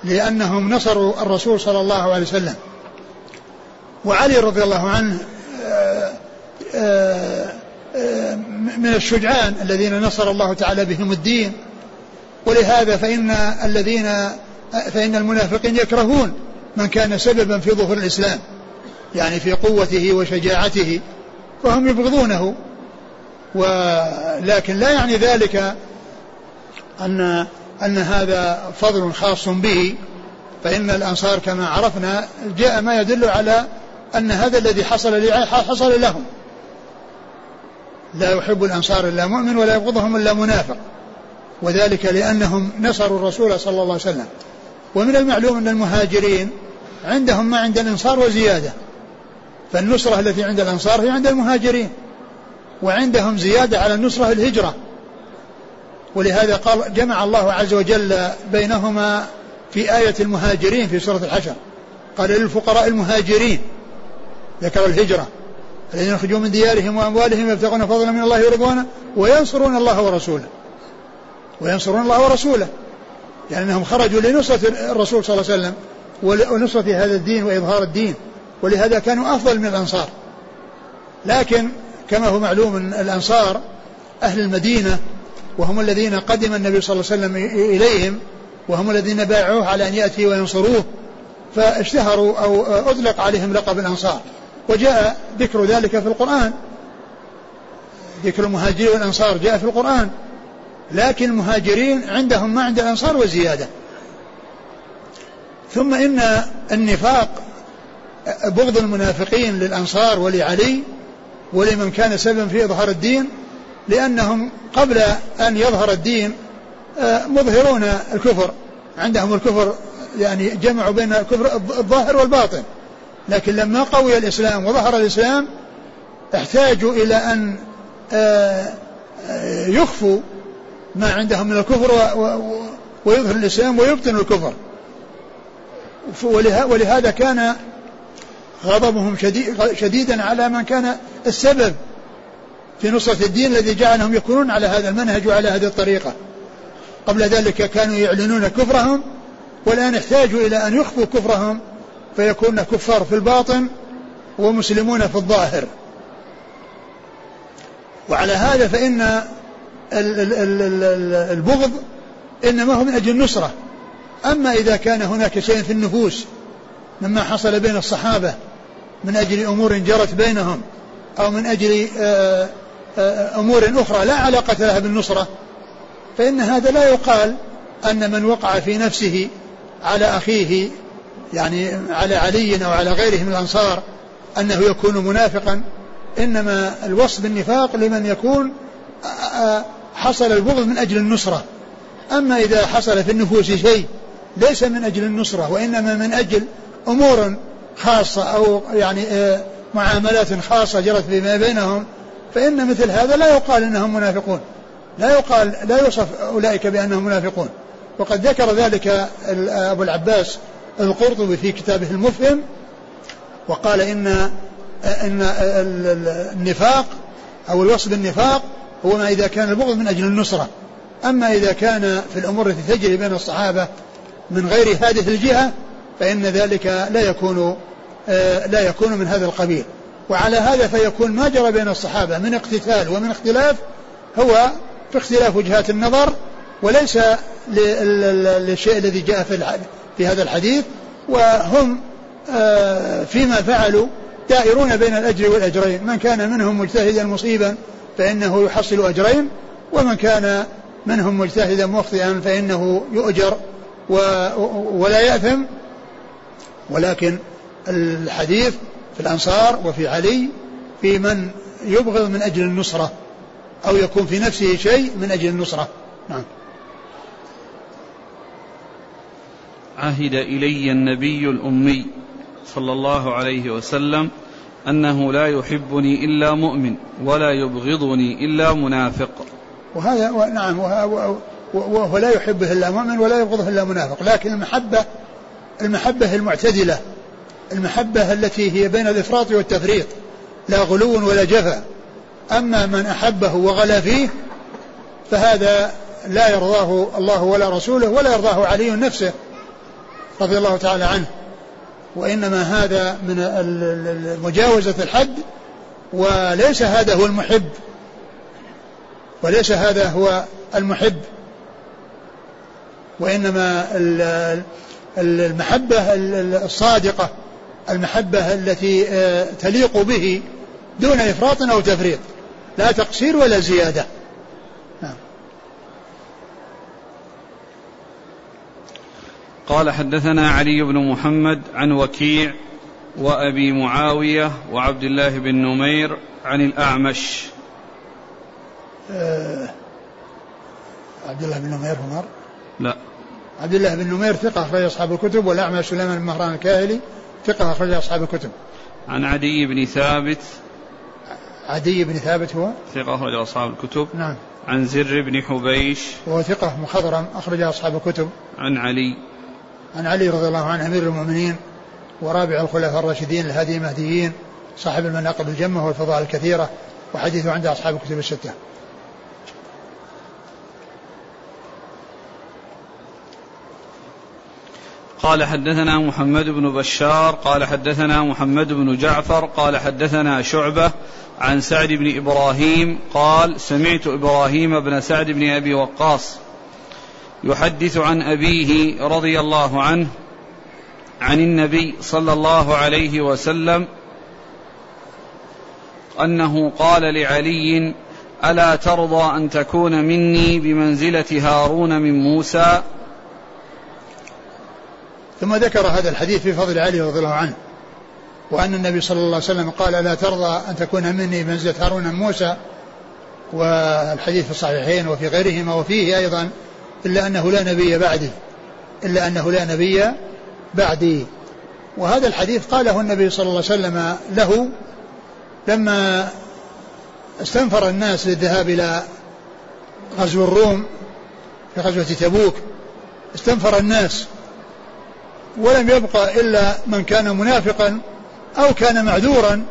لأنهم نصروا الرسول صلى الله عليه وسلم. وعلي رضي الله عنه آآ آآ من الشجعان الذين نصر الله تعالى بهم الدين. ولهذا فإن الذين فإن المنافقين يكرهون من كان سببا في ظهور الإسلام يعني في قوته وشجاعته فهم يبغضونه. ولكن لا يعني ذلك أن أن هذا فضل خاص به. فإن الأنصار كما عرفنا جاء ما يدل على أن هذا الذي حصل حصل لهم. لا يحب الأنصار إلا مؤمن ولا يبغضهم إلا منافق. وذلك لأنهم نصروا الرسول صلى الله عليه وسلم. ومن المعلوم أن المهاجرين عندهم ما عند الأنصار وزيادة. فالنصرة التي عند الأنصار هي عند المهاجرين. وعندهم زيادة على النصرة الهجرة. ولهذا قال جمع الله عز وجل بينهما في آية المهاجرين في سورة الحشر. قال للفقراء المهاجرين. ذكر الهجرة. الذين يخرجون من ديارهم وأموالهم يبتغون فضلا من الله ورضوانا وينصرون الله ورسوله. وينصرون الله ورسوله. لأنهم خرجوا لنصرة الرسول صلى الله عليه وسلم ونصرة هذا الدين وإظهار الدين. ولهذا كانوا أفضل من الأنصار. لكن كما هو معلوم أن الأنصار أهل المدينة وهم الذين قدم النبي صلى الله عليه وسلم إليهم وهم الذين باعوه على أن يأتي وينصروه فاشتهروا أو أطلق عليهم لقب الأنصار. وجاء ذكر ذلك في القرآن. ذكر المهاجرين والأنصار جاء في القرآن لكن المهاجرين عندهم ما عند الأنصار وزيادة. ثم إن النفاق بغض المنافقين للأنصار ولعلي ولمن كان سببا في إظهار الدين لأنهم قبل أن يظهر الدين آه، مظهرون الكفر. عندهم الكفر يعني جمعوا بين الكفر الظاهر والباطن. لكن لما قوي الإسلام وظهر الإسلام احتاجوا إلى أن آه، آه، يخفوا ما عندهم من الكفر ويظهر الإسلام ويبطن الكفر. ولهذا كان غضبهم شديدا على من كان السبب في نصرة الدين الذي جعلهم يكونون على هذا المنهج وعلى هذه الطريقة. قبل ذلك كانوا يعلنون كفرهم والآن احتاجوا إلى أن يخفوا كفرهم فيكون كفار في الباطن ومسلمون في الظاهر. وعلى هذا فإن البغض إنما هو من أجل النصرة. أما إذا كان هناك شيء في النفوس مما حصل بين الصحابة من أجل أمور جرت بينهم أو من أجل آه، آه، أمور أخرى لا علاقة لها بالنصرة فإن هذا لا يقال أن من وقع في نفسه على أخيه يعني على علي أو على غيره من الأنصار أنه يكون منافقا إنما الوصف بالنفاق لمن يكون حصل البغض من أجل النصرة. أما إذا حصل في النفوس شيء ليس من أجل النصرة وإنما من أجل أمور خاصة أو يعني معاملات خاصة جرت فيما بينهم فإن مثل هذا لا يقال إنهم منافقون. لا يقال لا يوصف أولئك بأنهم منافقون. وقد ذكر ذلك أبو العباس القرطبي في كتابه المفهم وقال إن إن النفاق أو الوصف بالنفاق هو ما إذا كان البغض من أجل النصرة. أما إذا كان في الأمور التي تجري بين الصحابة من غير هذه الجهة فإن ذلك لا يكون آه، لا يكون من هذا القبيل. وعلى هذا فيكون ما جرى بين الصحابة من اقتتال ومن اختلاف هو في اختلاف وجهات النظر وليس للشيء الذي جاء في في هذا الحديث وهم آه، فيما فعلوا دائرون بين الأجر والأجرين. من كان منهم مجتهدا مصيبا فإنه يحصل أجرين ومن كان منهم مجتهدا مخطئا فإنه يؤجر ولا يأثم. ولكن الحديث في الأنصار وفي علي في من يبغض من أجل النصرة أو يكون في نفسه شيء من أجل النصرة. نعم. عهد إلي النبي الأمي صلى الله عليه وسلم أنه لا يحبني إلا مؤمن ولا يبغضني إلا منافق. وهذا نعم وهو لا يحبه إلا مؤمن ولا يبغضه إلا منافق. لكن المحبة المحبة المعتدلة المحبة التي هي بين الإفراط والتفريط لا غلو ولا جفا. أما من أحبه وغلا فيه فهذا لا يرضاه الله ولا رسوله ولا يرضاه علي نفسه. رضي الله تعالى عنه. وإنما هذا من مجاوزة الحد وليس هذا هو المحب. وليس هذا هو المحب. وإنما المحبة الصادقة المحبة التي آه، تليق به دون إفراط أو تفريط. لا تقصير ولا زيادة. قال حدثنا علي بن محمد عن وكيع وأبي معاوية وعبد الله بن نمير عن الأعمش أه عبد الله بن نمير عمر لا عبد الله بن نمير ثقة أخرج أصحاب الكتب والأعمى سليمان بن مهران الكاهلي ثقة أخرج أصحاب الكتب. عن عدي بن ثابت عدي بن ثابت هو ثقة أخرج أصحاب الكتب. نعم. عن زر بن حبيش وهو ثقة مخضرم أخرج أصحاب الكتب. عن علي عن علي رضي الله عنه أمير المؤمنين ورابع الخلفاء الراشدين الهادي المهديين صاحب المناقب الجمة والفضائل الكثيرة وحديثه عند أصحاب الكتب الستة. قال حدثنا محمد بن بشار قال حدثنا محمد بن جعفر قال حدثنا شعبة عن سعد بن إبراهيم قال سمعت إبراهيم بن سعد بن أبي وقاص يحدث عن أبيه رضي الله عنه عن النبي صلى الله عليه وسلم أنه قال لعلي ألا ترضى أن تكون مني بمنزلة هارون من موسى؟ ثم ذكر هذا الحديث في فضل علي رضي الله عنه وأن النبي صلى الله عليه وسلم قال لا ترضى أن تكون مني منزلة هارون من موسى؟ والحديث في الصحيحين وفي غيرهما وفيه أيضا إلا أنه لا نبي بعدي. إلا أنه لا نبي بعدي. وهذا الحديث قاله النبي صلى الله عليه وسلم له لما استنفر الناس للذهاب إلى غزو الروم في غزوة تبوك استنفر الناس. ولم يبقى إلا من كان منافقا أو كان معذورا.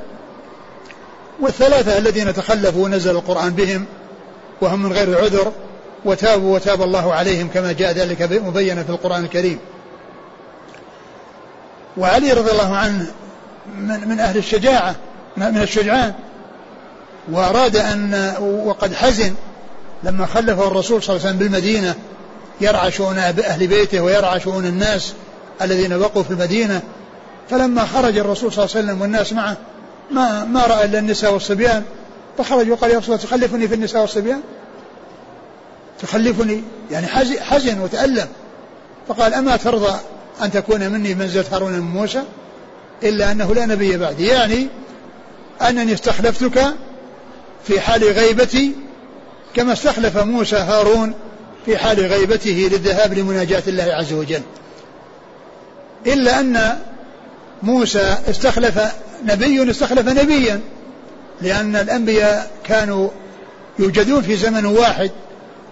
والثلاثة الذين تخلفوا نزل القرآن بهم وهم من غير عذر. وتابوا وتاب الله عليهم كما جاء ذلك مبينا في القرآن الكريم. وعلي رضي الله عنه من, من أهل الشجاعة من الشجعان. وأراد أن وقد حزن لما خلفه الرسول صلى الله عليه وسلم بالمدينة يرعى شؤون أهل بيته ويرعى شؤون الناس الذين بقوا في المدينة. فلما خرج الرسول صلى الله عليه وسلم والناس معه ما ما رأى إلا النساء والصبيان. فخرج وقال يا رسول الله تخلفني في النساء والصبيان؟ تخلفني؟ يعني حزن وتألم. فقال أما ترضى أن تكون مني منزلة هارون من موسى؟ إلا أنه لا نبي بعدي. يعني أنني استخلفتك في حال غيبتي كما استخلف موسى هارون في حال غيبته للذهاب لمناجاة الله عز وجل. إلا أن موسى استخلف نبي استخلف نبيا لأن الأنبياء كانوا يوجدون في زمن واحد.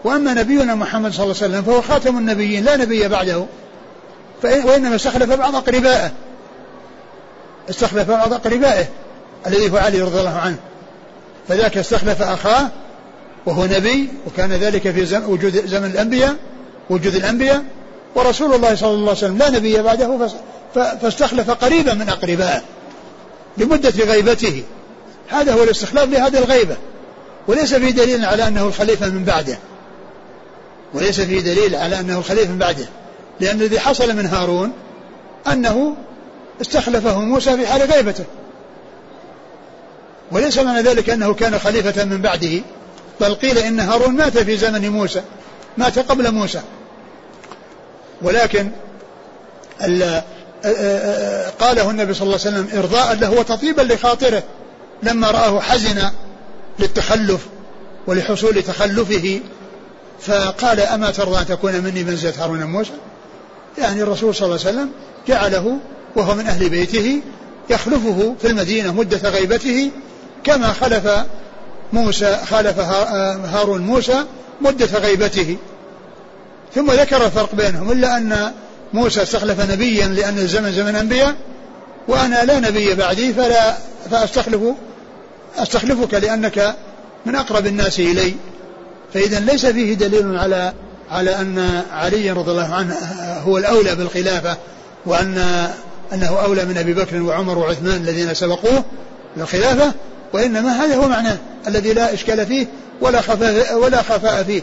وأما نبينا محمد صلى الله عليه وسلم فهو خاتم النبيين لا نبي بعده. وإنما استخلف بعض أقربائه. استخلف بعض أقربائه الذي هو علي رضي الله عنه. فذاك استخلف أخاه وهو نبي وكان ذلك في زمن وجود زمن الأنبياء وجود الأنبياء. ورسول الله صلى الله عليه وسلم لا نبي بعده فاستخلف قريبا من أقربائه لمدة غيبته. هذا هو الاستخلاف لهذه الغيبة. وليس في دليل على أنه الخليفة من بعده. وليس في دليل على أنه الخليفة من بعده. لأن الذي حصل من هارون أنه استخلفه موسى في حال غيبته. وليس معنى ذلك أنه كان خليفة من بعده. بل قيل إن هارون مات في زمن موسى. مات قبل موسى. ولكن قاله النبي صلى الله عليه وسلم إرضاء له وتطيبا لخاطره. لما رآه حزن للتخلف ولحصول تخلفه فقال أما ترضى أن تكون مني منزلة هارون موسى؟ يعني الرسول صلى الله عليه وسلم جعله وهو من أهل بيته يخلفه في المدينة مدة غيبته كما خلف موسى خالف هارون موسى مدة غيبته. ثم ذكر الفرق بينهم إلا أن موسى استخلف نبيا لأن الزمن زمن أنبياء وأنا لا نبي بعدي فلا فأستخلف أستخلفك لأنك من أقرب الناس إلي. فإذا ليس فيه دليل على على أن علي رضي الله عنه هو الأولى بالخلافة وأن أنه أولى من أبي بكر وعمر وعثمان الذين سبقوه للخلافة وإنما هذا هو معناه الذي لا إشكال فيه ولا خفاء ولا خفاء فيه.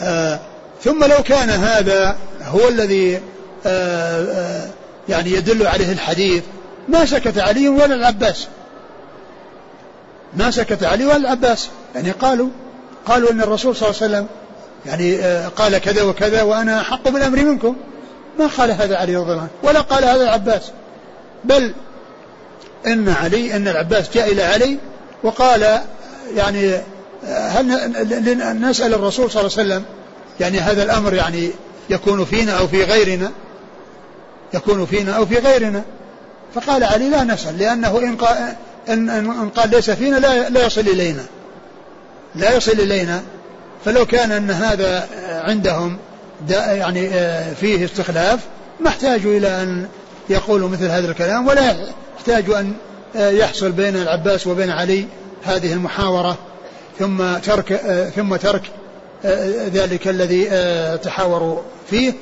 آه ثم لو كان هذا هو الذي آه آه يعني يدل عليه الحديث ما سكت علي ولا العباس. ما سكت علي ولا العباس. يعني قالوا قالوا أن الرسول صلى الله عليه وسلم يعني آه، قال كذا وكذا وأنا أحق بالأمر منكم. ما قال هذا علي رضي الله عنه ولا قال هذا العباس. بل إن علي إن العباس جاء إلى علي وقال يعني آه، هل نسأل الرسول صلى الله عليه وسلم يعني هذا الأمر يعني يكون فينا أو في غيرنا؟ يكون فينا أو في غيرنا؟ فقال علي لا نسأل لأنه إن قال إن قال ليس فينا لا لا يصل إلينا. لا يصل إلينا فلو كان أن هذا عندهم يعني آه، فيه استخلاف ما احتاجوا إلى أن يقولوا مثل هذا الكلام ولا يحتاجوا أن آه، يحصل بين العباس وبين علي هذه المحاورة ثم ترك آه، ثم ترك ذلك الذي تحاوروا فيه.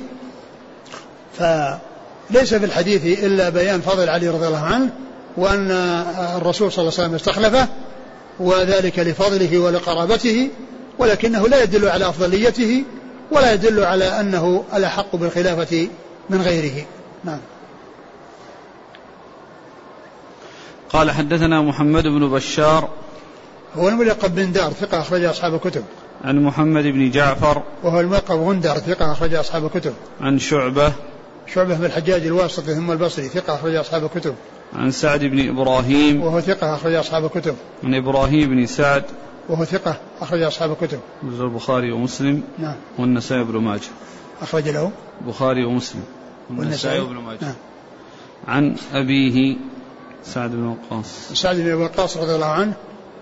فليس في الحديث إلا بيان فضل علي رضي الله عنه وأن الرسول صلى الله عليه وسلم استخلفه وذلك لفضله ولقرابته ولكنه لا يدل على أفضليته ولا يدل على أنه الأحق بالخلافة من غيره. نعم. قال حدثنا محمد بن بشار. هو الملقب بن دار ثقة أخرج أصحاب الكتب. عن محمد بن جعفر. وهو الملقب غندر ثقة أخرج أصحاب الكتب. عن شعبة. شعبة بن الحجاج الواسطي ثم البصري ثقة أخرج أصحاب الكتب. عن سعد بن إبراهيم. وهو ثقة أخرج أصحاب الكتب. عن إبراهيم بن سعد. وهو ثقة أخرج أصحاب الكتب. البخاري ومسلم. نعم. والنسائي بن ماجه. أخرج له. البخاري ومسلم. والنسائي بن ماجه. نعم. عن أبيه سعد بن وقاص. سعد بن وقاص رضي الله عنه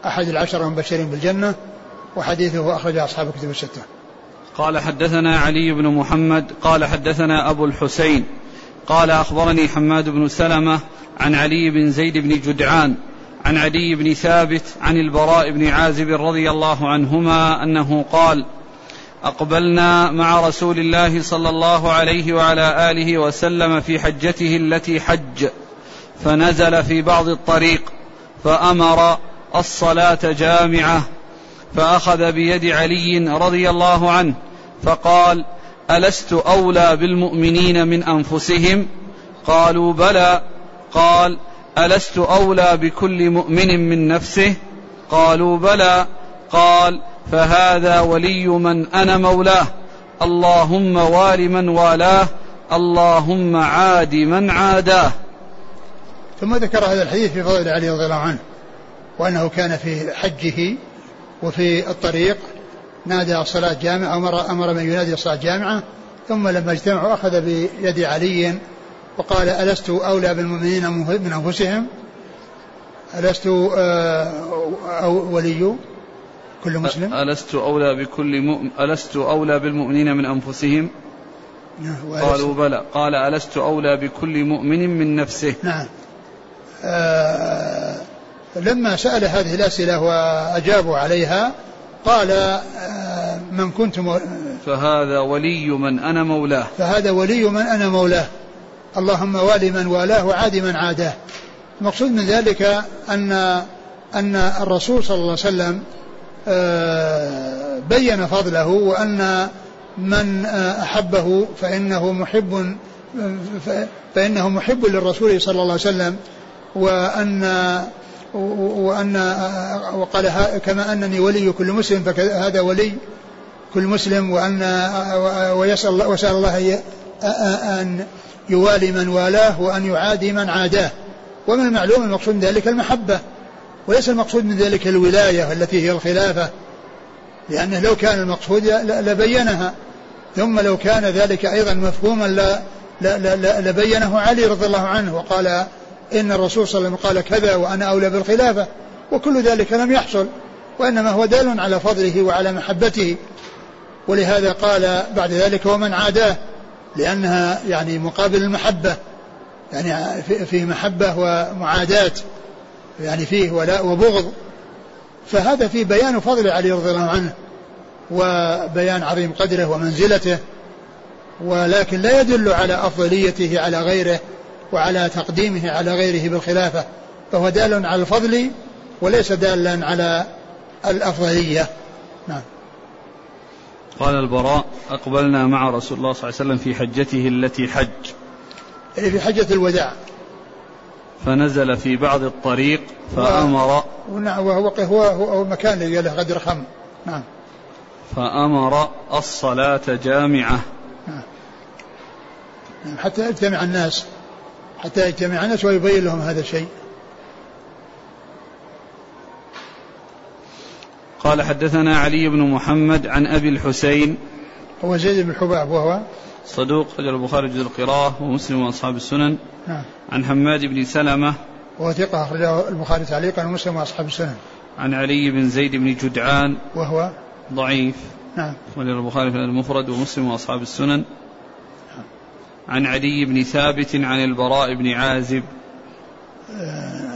أحد العشرة المبشرين بالجنة وحديثه أخرج أصحاب الكتب الستة. قال حدثنا علي بن محمد قال حدثنا أبو الحسين قال أخبرني حماد بن سلمة عن علي بن زيد بن جدعان عن علي بن ثابت عن البراء بن عازب رضي الله عنهما أنه قال أقبلنا مع رسول الله صلى الله عليه وعلى آله وسلم في حجته التي حج فنزل في بعض الطريق فأمر الصلاة جامعة فأخذ بيد علي رضي الله عنه فقال ألست أولى بالمؤمنين من أنفسهم؟ قالوا بلى. قال ألست أولى بكل مؤمن من نفسه؟ قالوا بلى. قال فهذا ولي من أنا مولاه. اللهم وال من والاه. اللهم عاد من عاداه. ثم ذكر هذا الحديث في فضل علي رضي الله عنه وأنه كان في حجه وفي الطريق نادى الصلاة جامعة أمر, أمر من ينادي الصلاة جامعة ثم لما اجتمعوا أخذ بيد علي وقال ألست أولى بالمؤمنين من أنفسهم؟ ألست آه، أو ولي؟ كل مسلم؟ ألست أولى بكل مؤمن ألست أولى بالمؤمنين من أنفسهم؟ نعم، قالوا بلى. قال ألست أولى بكل مؤمن من نفسه. نعم. آه لما سأل هذه الأسئلة وأجابوا عليها قال آه من كنت. فهذا ولي من أنا مولاه فهذا ولي من أنا مولاه اللهم والي من والاه وعادي من عاداه المقصود من ذلك أن أن الرسول صلى الله عليه وسلم آه، بين فضله وأن من آه، أحبه فإنه محب فإنه محب للرسول صلى الله عليه وسلم وأن وأن وقال كما أنني ولي كل مسلم فهذا ولي كل مسلم وأن ويسأل وسأل الله أن يوالي من والاه وأن يعادي من عاداه. ومن المعلوم المقصود من ذلك المحبة وليس المقصود من ذلك الولاية التي هي الخلافة لأنه لو كان المقصود لبينها. ثم لو كان ذلك أيضا مفهوما لبينه علي رضي الله عنه وقال إن الرسول صلى الله عليه وسلم قال كذا وأنا أولى بالخلافة وكل ذلك لم يحصل وإنما هو دال على فضله وعلى محبته. ولهذا قال بعد ذلك ومن عاداه لأنها يعني مقابل المحبة يعني في محبة ومعاداة يعني فيه ولاء وبغض. فهذا في بيان فضل علي رضي الله عنه وبيان عظيم قدره ومنزلته ولكن لا يدل على أفضليته على غيره. وعلى تقديمه على غيره بالخلافة فهو دال على الفضل وليس دالا على الأفضلية. نعم. قال البراء أقبلنا مع رسول الله صلى الله عليه وسلم في حجته التي حج. يعني في حجة الوداع. فنزل في بعض الطريق فأمر نعم وهو هو هو مكان اللي له غدر خم. نعم. فأمر الصلاة جامعة. نعم. نعم حتى يجتمع الناس. حتى يجتمع الناس ويبين لهم هذا الشيء. قال حدثنا علي بن محمد عن أبي الحسين. هو زيد بن حباب وهو صدوق رجل البخاري جزء القراءة ومسلم وأصحاب السنن. نعم. عن حماد بن سلمة. وهو ثقة أخرجه البخاري تعليقا ومسلم وأصحاب السنن. عن علي بن زيد بن جدعان. وهو ضعيف. نعم. وللبخاري البخاري في المفرد ومسلم وأصحاب السنن. عن علي بن ثابت عن البراء بن عازب. آه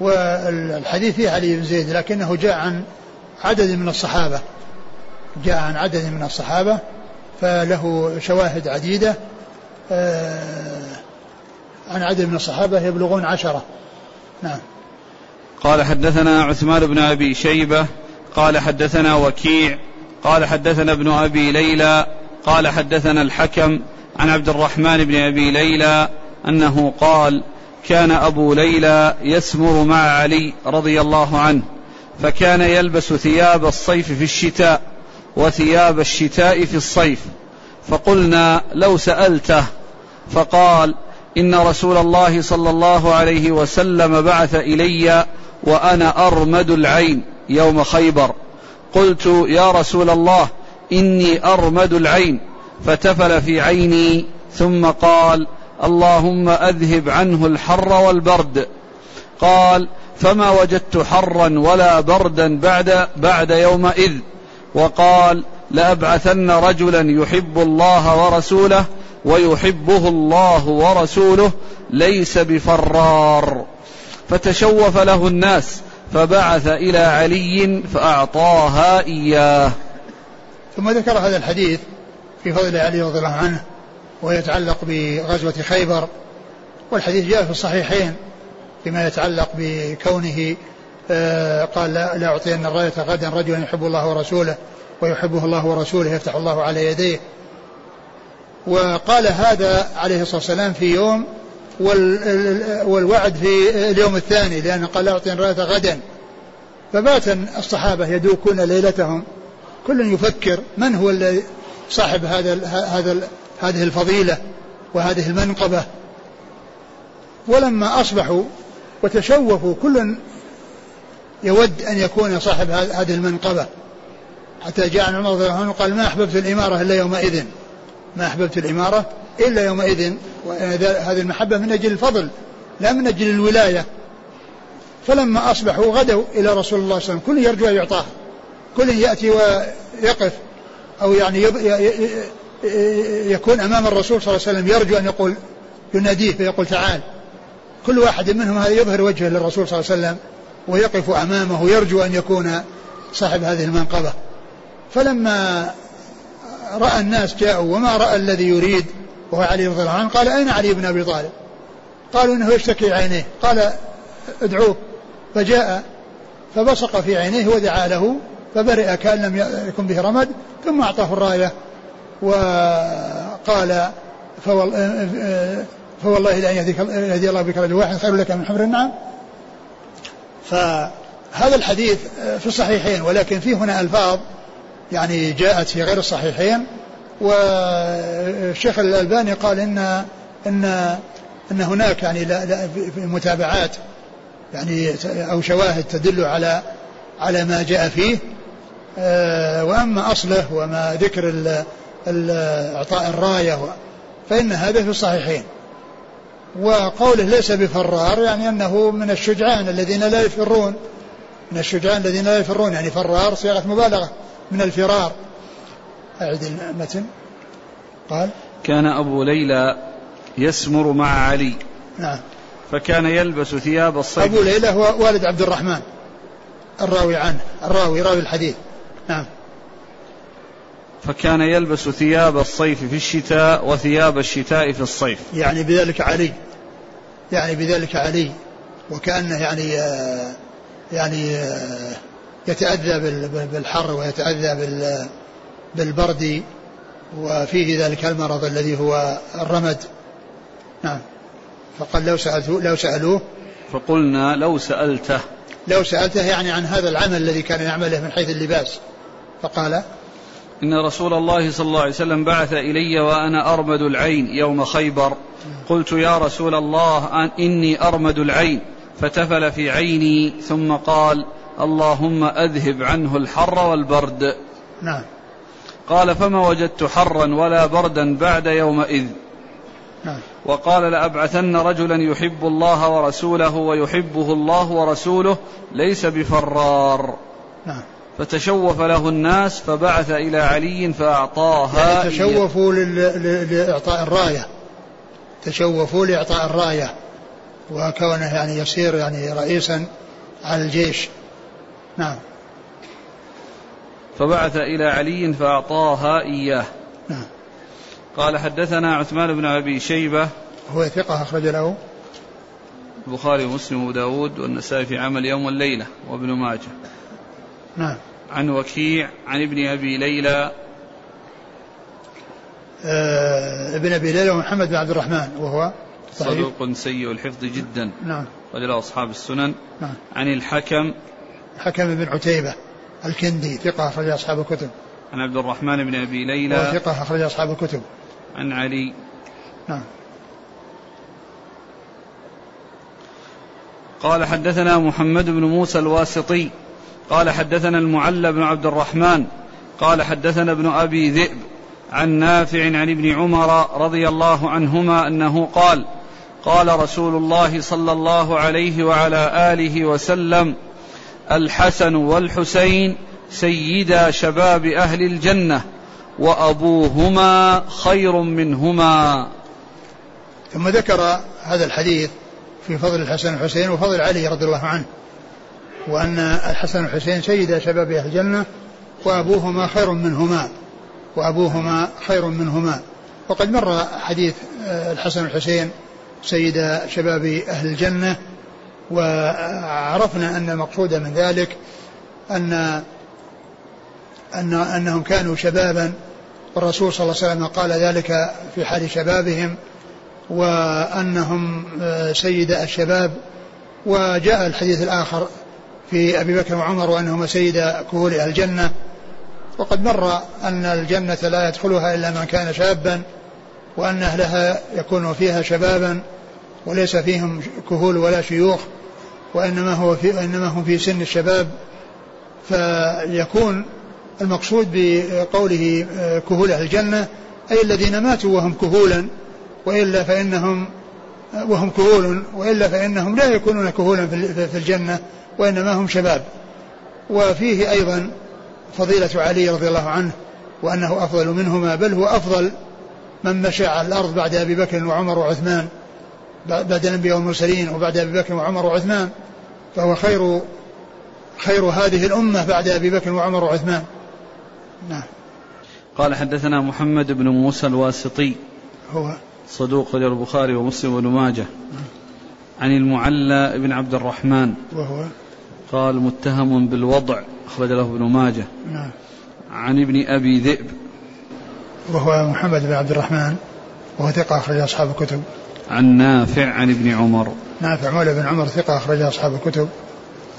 والحديث فيه علي بن زيد لكنه جاء عن عدد من الصحابة. جاء عن عدد من الصحابة فله شواهد عديدة. آه، عن عدد من الصحابة يبلغون عشرة. نعم. قال حدثنا عثمان بن أبي شيبة قال حدثنا وكيع قال حدثنا ابن أبي ليلى قال حدثنا الحكم عن عبد الرحمن بن أبي ليلى أنه قال كان أبو ليلى يسمر مع علي رضي الله عنه فكان يلبس ثياب الصيف في الشتاء وثياب الشتاء في الصيف فقلنا لو سألته فقال إن رسول الله صلى الله عليه وسلم بعث إلي وأنا أرمد العين يوم خيبر قلت يا رسول الله إني أرمد العين. فتفل في عيني ثم قال اللهم أذهب عنه الحر والبرد. قال فما وجدت حرا ولا بردا بعد بعد يومئذ. وقال لأبعثن رجلا يحب الله ورسوله ويحبه الله ورسوله ليس بفرار. فتشوف له الناس فبعث إلى علي فأعطاها إياه. ثم ذكر هذا الحديث في فضل علي رضي الله عنه ويتعلق بغزوة خيبر والحديث جاء في الصحيحين فيما يتعلق بكونه آه، قال لا, أعطين الراية غدا رجلا يحب الله ورسوله ويحبه الله ورسوله يفتح الله على يديه. وقال هذا عليه الصلاة والسلام في يوم والوعد في اليوم الثاني لأنه قال لا أعطين الراية غدا. فبات الصحابة يدوكون ليلتهم كل يفكر من هو الذي صاحب هذا هذا هذه الفضيلة وهذه المنقبة. ولما أصبحوا وتشوفوا كل يود أن يكون صاحب هذه المنقبة. حتى جاء عمر رضي الله عنه قال ما أحببت الإمارة إلا يومئذ. ما أحببت الإمارة إلا يومئذ. هذه المحبة من أجل الفضل لا من أجل الولاية. فلما أصبحوا غدوا إلى رسول الله صلى الله عليه وسلم كل يرجو أن يعطاه. كل يأتي ويقف أو يعني يكون أمام الرسول صلى الله عليه وسلم يرجو أن يقول يناديه فيقول تعال. كل واحد منهم هذا يظهر وجهه للرسول صلى الله عليه وسلم ويقف أمامه يرجو أن يكون صاحب هذه المنقبة. فلما رأى الناس جاءوا وما رأى الذي يريد وهو علي رضي الله عنه قال أين علي بن أبي طالب؟ قالوا إنه يشتكي عينيه. قال ادعوه. فجاء فبصق في عينيه ودعا له فبرئ كأن لم يكن به رمد ثم أعطاه الراية وقال فوالله لأن يهدي الله بك رجل واحد خير لك من حمر. النعم فهذا الحديث في الصحيحين ولكن فيه هنا ألفاظ يعني جاءت في غير الصحيحين. والشيخ الألباني قال إن إن أن هناك يعني لا لا متابعات يعني أو شواهد تدل على على ما جاء فيه. وأما أصله وما ذكر إعطاء الراية فإن هذا في الصحيحين وقوله ليس بفرار يعني أنه من الشجعان الذين لا يفرون من الشجعان الذين لا يفرون يعني فرار صيغة مبالغة من الفرار. أعد المتن. قال كان أبو ليلى يسمر مع علي نعم. فكان يلبس ثياب الصيف أبو ليلى هو والد عبد الرحمن الراوي عنه الراوي راوي الحديث. نعم. فكان يلبس ثياب الصيف في الشتاء وثياب الشتاء في الصيف. يعني بذلك علي. يعني بذلك علي. وكأنه يعني يعني يتأذى بالحر ويتأذى بالبرد. وفيه ذلك المرض الذي هو الرمد. نعم. فقال لو سألته لو سألوه. فقلنا لو سألته. لو سألته يعني عن هذا العمل الذي كان يعمله من حيث اللباس. فقال إن رسول الله صلى الله عليه وسلم بعث إلي وأنا أرمد العين يوم خيبر. قلت يا رسول الله إني أرمد العين. فتفل في عيني ثم قال اللهم أذهب عنه الحر والبرد. نعم. قال فما وجدت حرا ولا بردا بعد يومئذ. نعم. وقال لأبعثن رجلا يحب الله ورسوله ويحبه الله ورسوله ليس بفرار. نعم. فتشوف له الناس فبعث إلى علي فأعطاها يعني تشوفوا لإعطاء الراية. تشوفوا لإعطاء الراية. وكونه يعني يصير يعني رئيسا على الجيش. نعم. فبعث إلى علي فأعطاها إياه. نعم. قال حدثنا عثمان بن أبي شيبة. هو ثقة أخرج له. البخاري ومسلم وداود والنسائي في عمل يوم والليلة وابن ماجه. نعم. عن وكيع عن ابن أبي ليلى. آه ابن أبي ليلى ومحمد بن عبد الرحمن وهو صحيح؟ صدوق سيء الحفظ جدا. نعم. رجل أصحاب السنن. نعم. عن الحكم. حكم بن عتيبة الكندي ثقة أخرج أصحاب الكتب. عن عبد الرحمن بن أبي ليلى. ثقة أخرج أصحاب الكتب. عن علي. نعم. قال حدثنا محمد بن موسى الواسطي. قال حدثنا المعلى بن عبد الرحمن قال حدثنا ابن أبي ذئب عن نافع عن ابن عمر رضي الله عنهما أنه قال قال رسول الله صلى الله عليه وعلى آله وسلم الحسن والحسين سيدا شباب أهل الجنة وأبوهما خير منهما. ثم ذكر هذا الحديث في فضل الحسن والحسين وفضل علي رضي الله عنه. وأن الحسن والحسين سيدا شباب أهل الجنة وأبوهما خير منهما وأبوهما خير منهما. وقد مر حديث آه، الحسن والحسين سيد شباب أهل الجنة وعرفنا أن المقصود من ذلك أن أن أنهم كانوا شبابا. والرسول صلى الله عليه وسلم قال ذلك في حال شبابهم وأنهم سيد الشباب. وجاء الحديث الآخر في أبي بكر وعمر وأنهما سيد كهول الجنة. وقد مر أن الجنة لا يدخلها إلا من كان شابا وأن أهلها يكون فيها شبابا وليس فيهم كهول ولا شيوخ وإنما هو في إنما هم في سن الشباب. فيكون المقصود بقوله كهول أهل الجنة أي الذين ماتوا وهم كهولا وإلا فإنهم وهم كهول وإلا فإنهم لا يكونون كهولا في الجنة. وإنما هم شباب. وفيه أيضا فضيلة علي رضي الله عنه وأنه أفضل منهما بل هو أفضل من مشى على الأرض بعد أبي بكر وعمر وعثمان بعد الأنبياء والمرسلين وبعد أبي بكر وعمر وعثمان. فهو خير خير هذه الأمة بعد أبي بكر وعمر وعثمان. نعم. قال حدثنا محمد بن موسى الواسطي هو. صدوق البخاري ومسلم وابن ماجه عن المعلى بن عبد الرحمن وهو. قال متهم بالوضع أخرج له ابن ماجه. نعم. عن ابن أبي ذئب. وهو محمد بن عبد الرحمن وهو ثقة أخرج أصحاب الكتب. عن نافع عن ابن عمر. نافع مولى بن عمر ثقة أخرج أصحاب الكتب.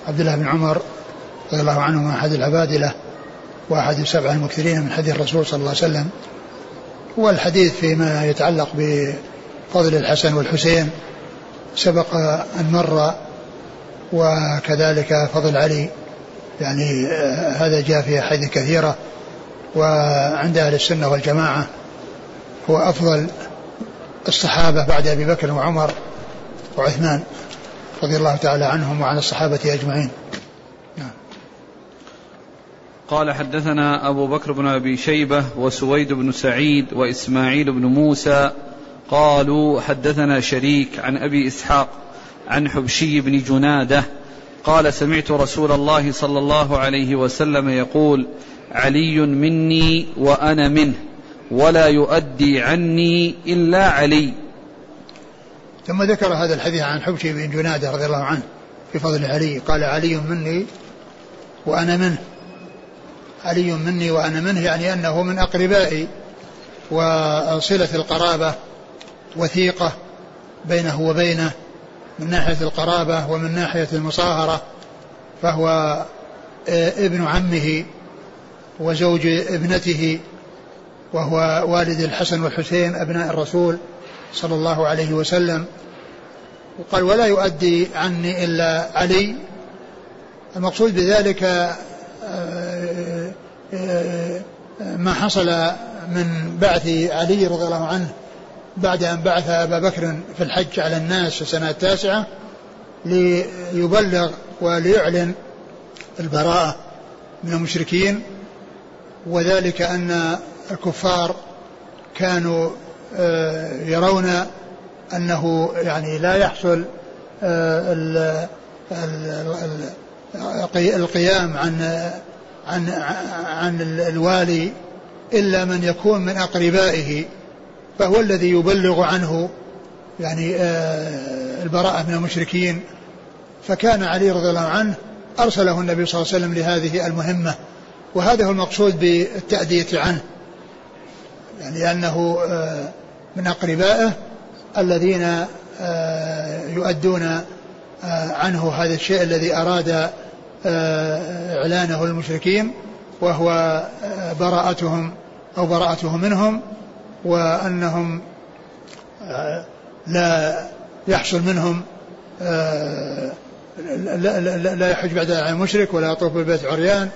عبد الله بن عمر رضي الله عنهما أحد العبادلة وأحد السبع المكثرين من حديث الرسول صلى الله عليه وسلم. والحديث فيما يتعلق بفضل الحسن والحسين سبق أن مر وكذلك فضل علي يعني هذا جاء في أحاديث كثيرة وعند أهل السنة والجماعة هو أفضل الصحابة بعد أبي بكر وعمر وعثمان رضي الله تعالى عنهم وعن الصحابة أجمعين نعم. قال حدثنا أبو بكر بن أبي شيبة وسويد بن سعيد وإسماعيل بن موسى قالوا حدثنا شريك عن أبي إسحاق عن حبشي بن جنادة قال سمعت رسول الله صلى الله عليه وسلم يقول علي مني وأنا منه ولا يؤدي عني إلا علي. ثم ذكر هذا الحديث عن حبشي بن جنادة رضي الله عنه في فضل علي. قال علي مني وأنا منه. علي مني وأنا منه يعني أنه من أقربائي وصلة القرابة وثيقة بينه وبينه من ناحية القرابة ومن ناحية المصاهرة فهو آه، ابن عمه وزوج ابنته وهو والد الحسن والحسين أبناء الرسول صلى الله عليه وسلم. وقال ولا يؤدي عني إلا علي. المقصود بذلك آه، آه، ما حصل من بعث علي رضي الله عنه بعد أن بعث أبا بكر في الحج على الناس في السنة التاسعة ليبلغ وليعلن البراءة من المشركين وذلك أن الكفار كانوا آه، يرون أنه يعني لا يحصل آه، القيام عن عن عن الوالي إلا من يكون من أقربائه. فهو الذي يبلغ عنه يعني آه، البراءة من المشركين. فكان علي رضي الله عنه أرسله النبي صلى الله عليه وسلم لهذه المهمة وهذا هو المقصود بالتأدية عنه يعني أنه آه، من أقربائه الذين آه، يؤدون عنه هذا الشيء الذي أراد إعلانه للمشركين وهو براءتهم أو براءته منهم. وأنهم آه، لا يحصل منهم آه، لا, لا, لا يحج بعد عن مشرك ولا يطوف بالبيت عريان.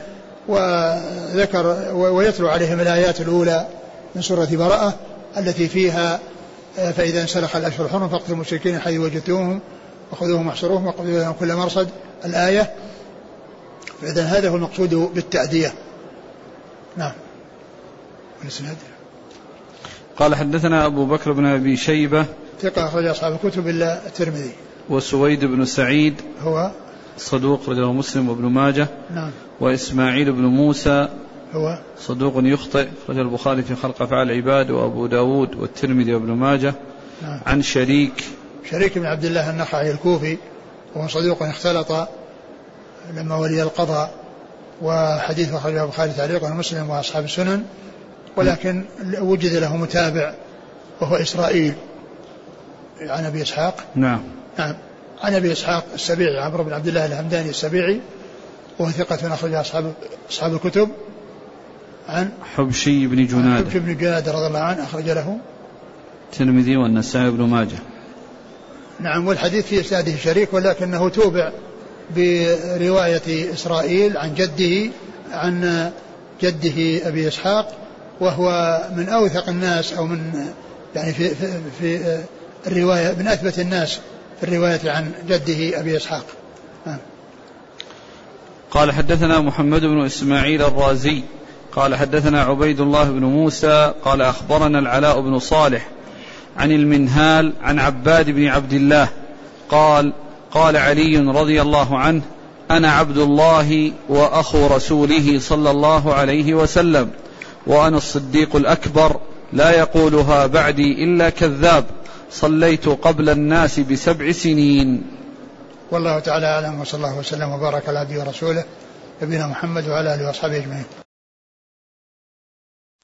وذكر ويتلو عليهم الآيات الأولى من سورة براءة التي فيها آه، فإذا انسلخ الأشهر الحرم فاقتلوا المشركين حيث وجدتموهم وخذوهم واحصروهم وقضوا لهم كل مرصد. الآية فإذا هذا هو المقصود بالتأدية. نعم. والإسناد؟ قال حدثنا أبو بكر بن أبي شيبة ثقة أخرج أصحاب الكتب إلا الترمذي. وسويد بن سعيد هو صدوق رجله مسلم وابن ماجه نعم. وإسماعيل بن موسى هو صدوق يخطئ رجل البخاري في خلق أفعال العباد وأبو داود والترمذي وابن ماجه نعم. عن شريك. شريك بن عبد الله النخعي الكوفي وهو صدوق اختلط لما ولي القضاء وحديث أخرجه البخاري تعليقا ومسلم وأصحاب السنن. ولكن وجد له متابع وهو إسرائيل. عن أبي إسحاق. نعم. نعم. عن أبي إسحاق السبيعي عمرو بن عبد الله الهمداني السبيعي وهو ثقة أخرج أصحاب أصحاب الكتب عن حبشي بن جناد حبشي بن جناد رضي الله عنه أخرج له. الترمذي والنسائي بن ماجه. نعم والحديث في إسناده شريك ولكنه توبع برواية إسرائيل عن جده عن جده أبي إسحاق وهو من أوثق الناس أو من يعني في, في, في الرواية من أثبت الناس في الرواية عن جده أبي إسحاق. نعم. قال حدثنا محمد بن إسماعيل الرازي. قال حدثنا عبيد الله بن موسى. قال أخبرنا العلاء بن صالح عن المنهال عن عباد بن عبد الله. قال قال علي رضي الله عنه أنا عبد الله وأخو رسوله صلى الله عليه وسلم. وأنا الصديق الأكبر لا يقولها بعدي إلا كذاب صليت قبل الناس بسبع سنين. والله تعالى أعلم وصلى الله وسلم وبارك على عبده ورسوله نبينا محمد وعلى آله وأصحابه أجمعين.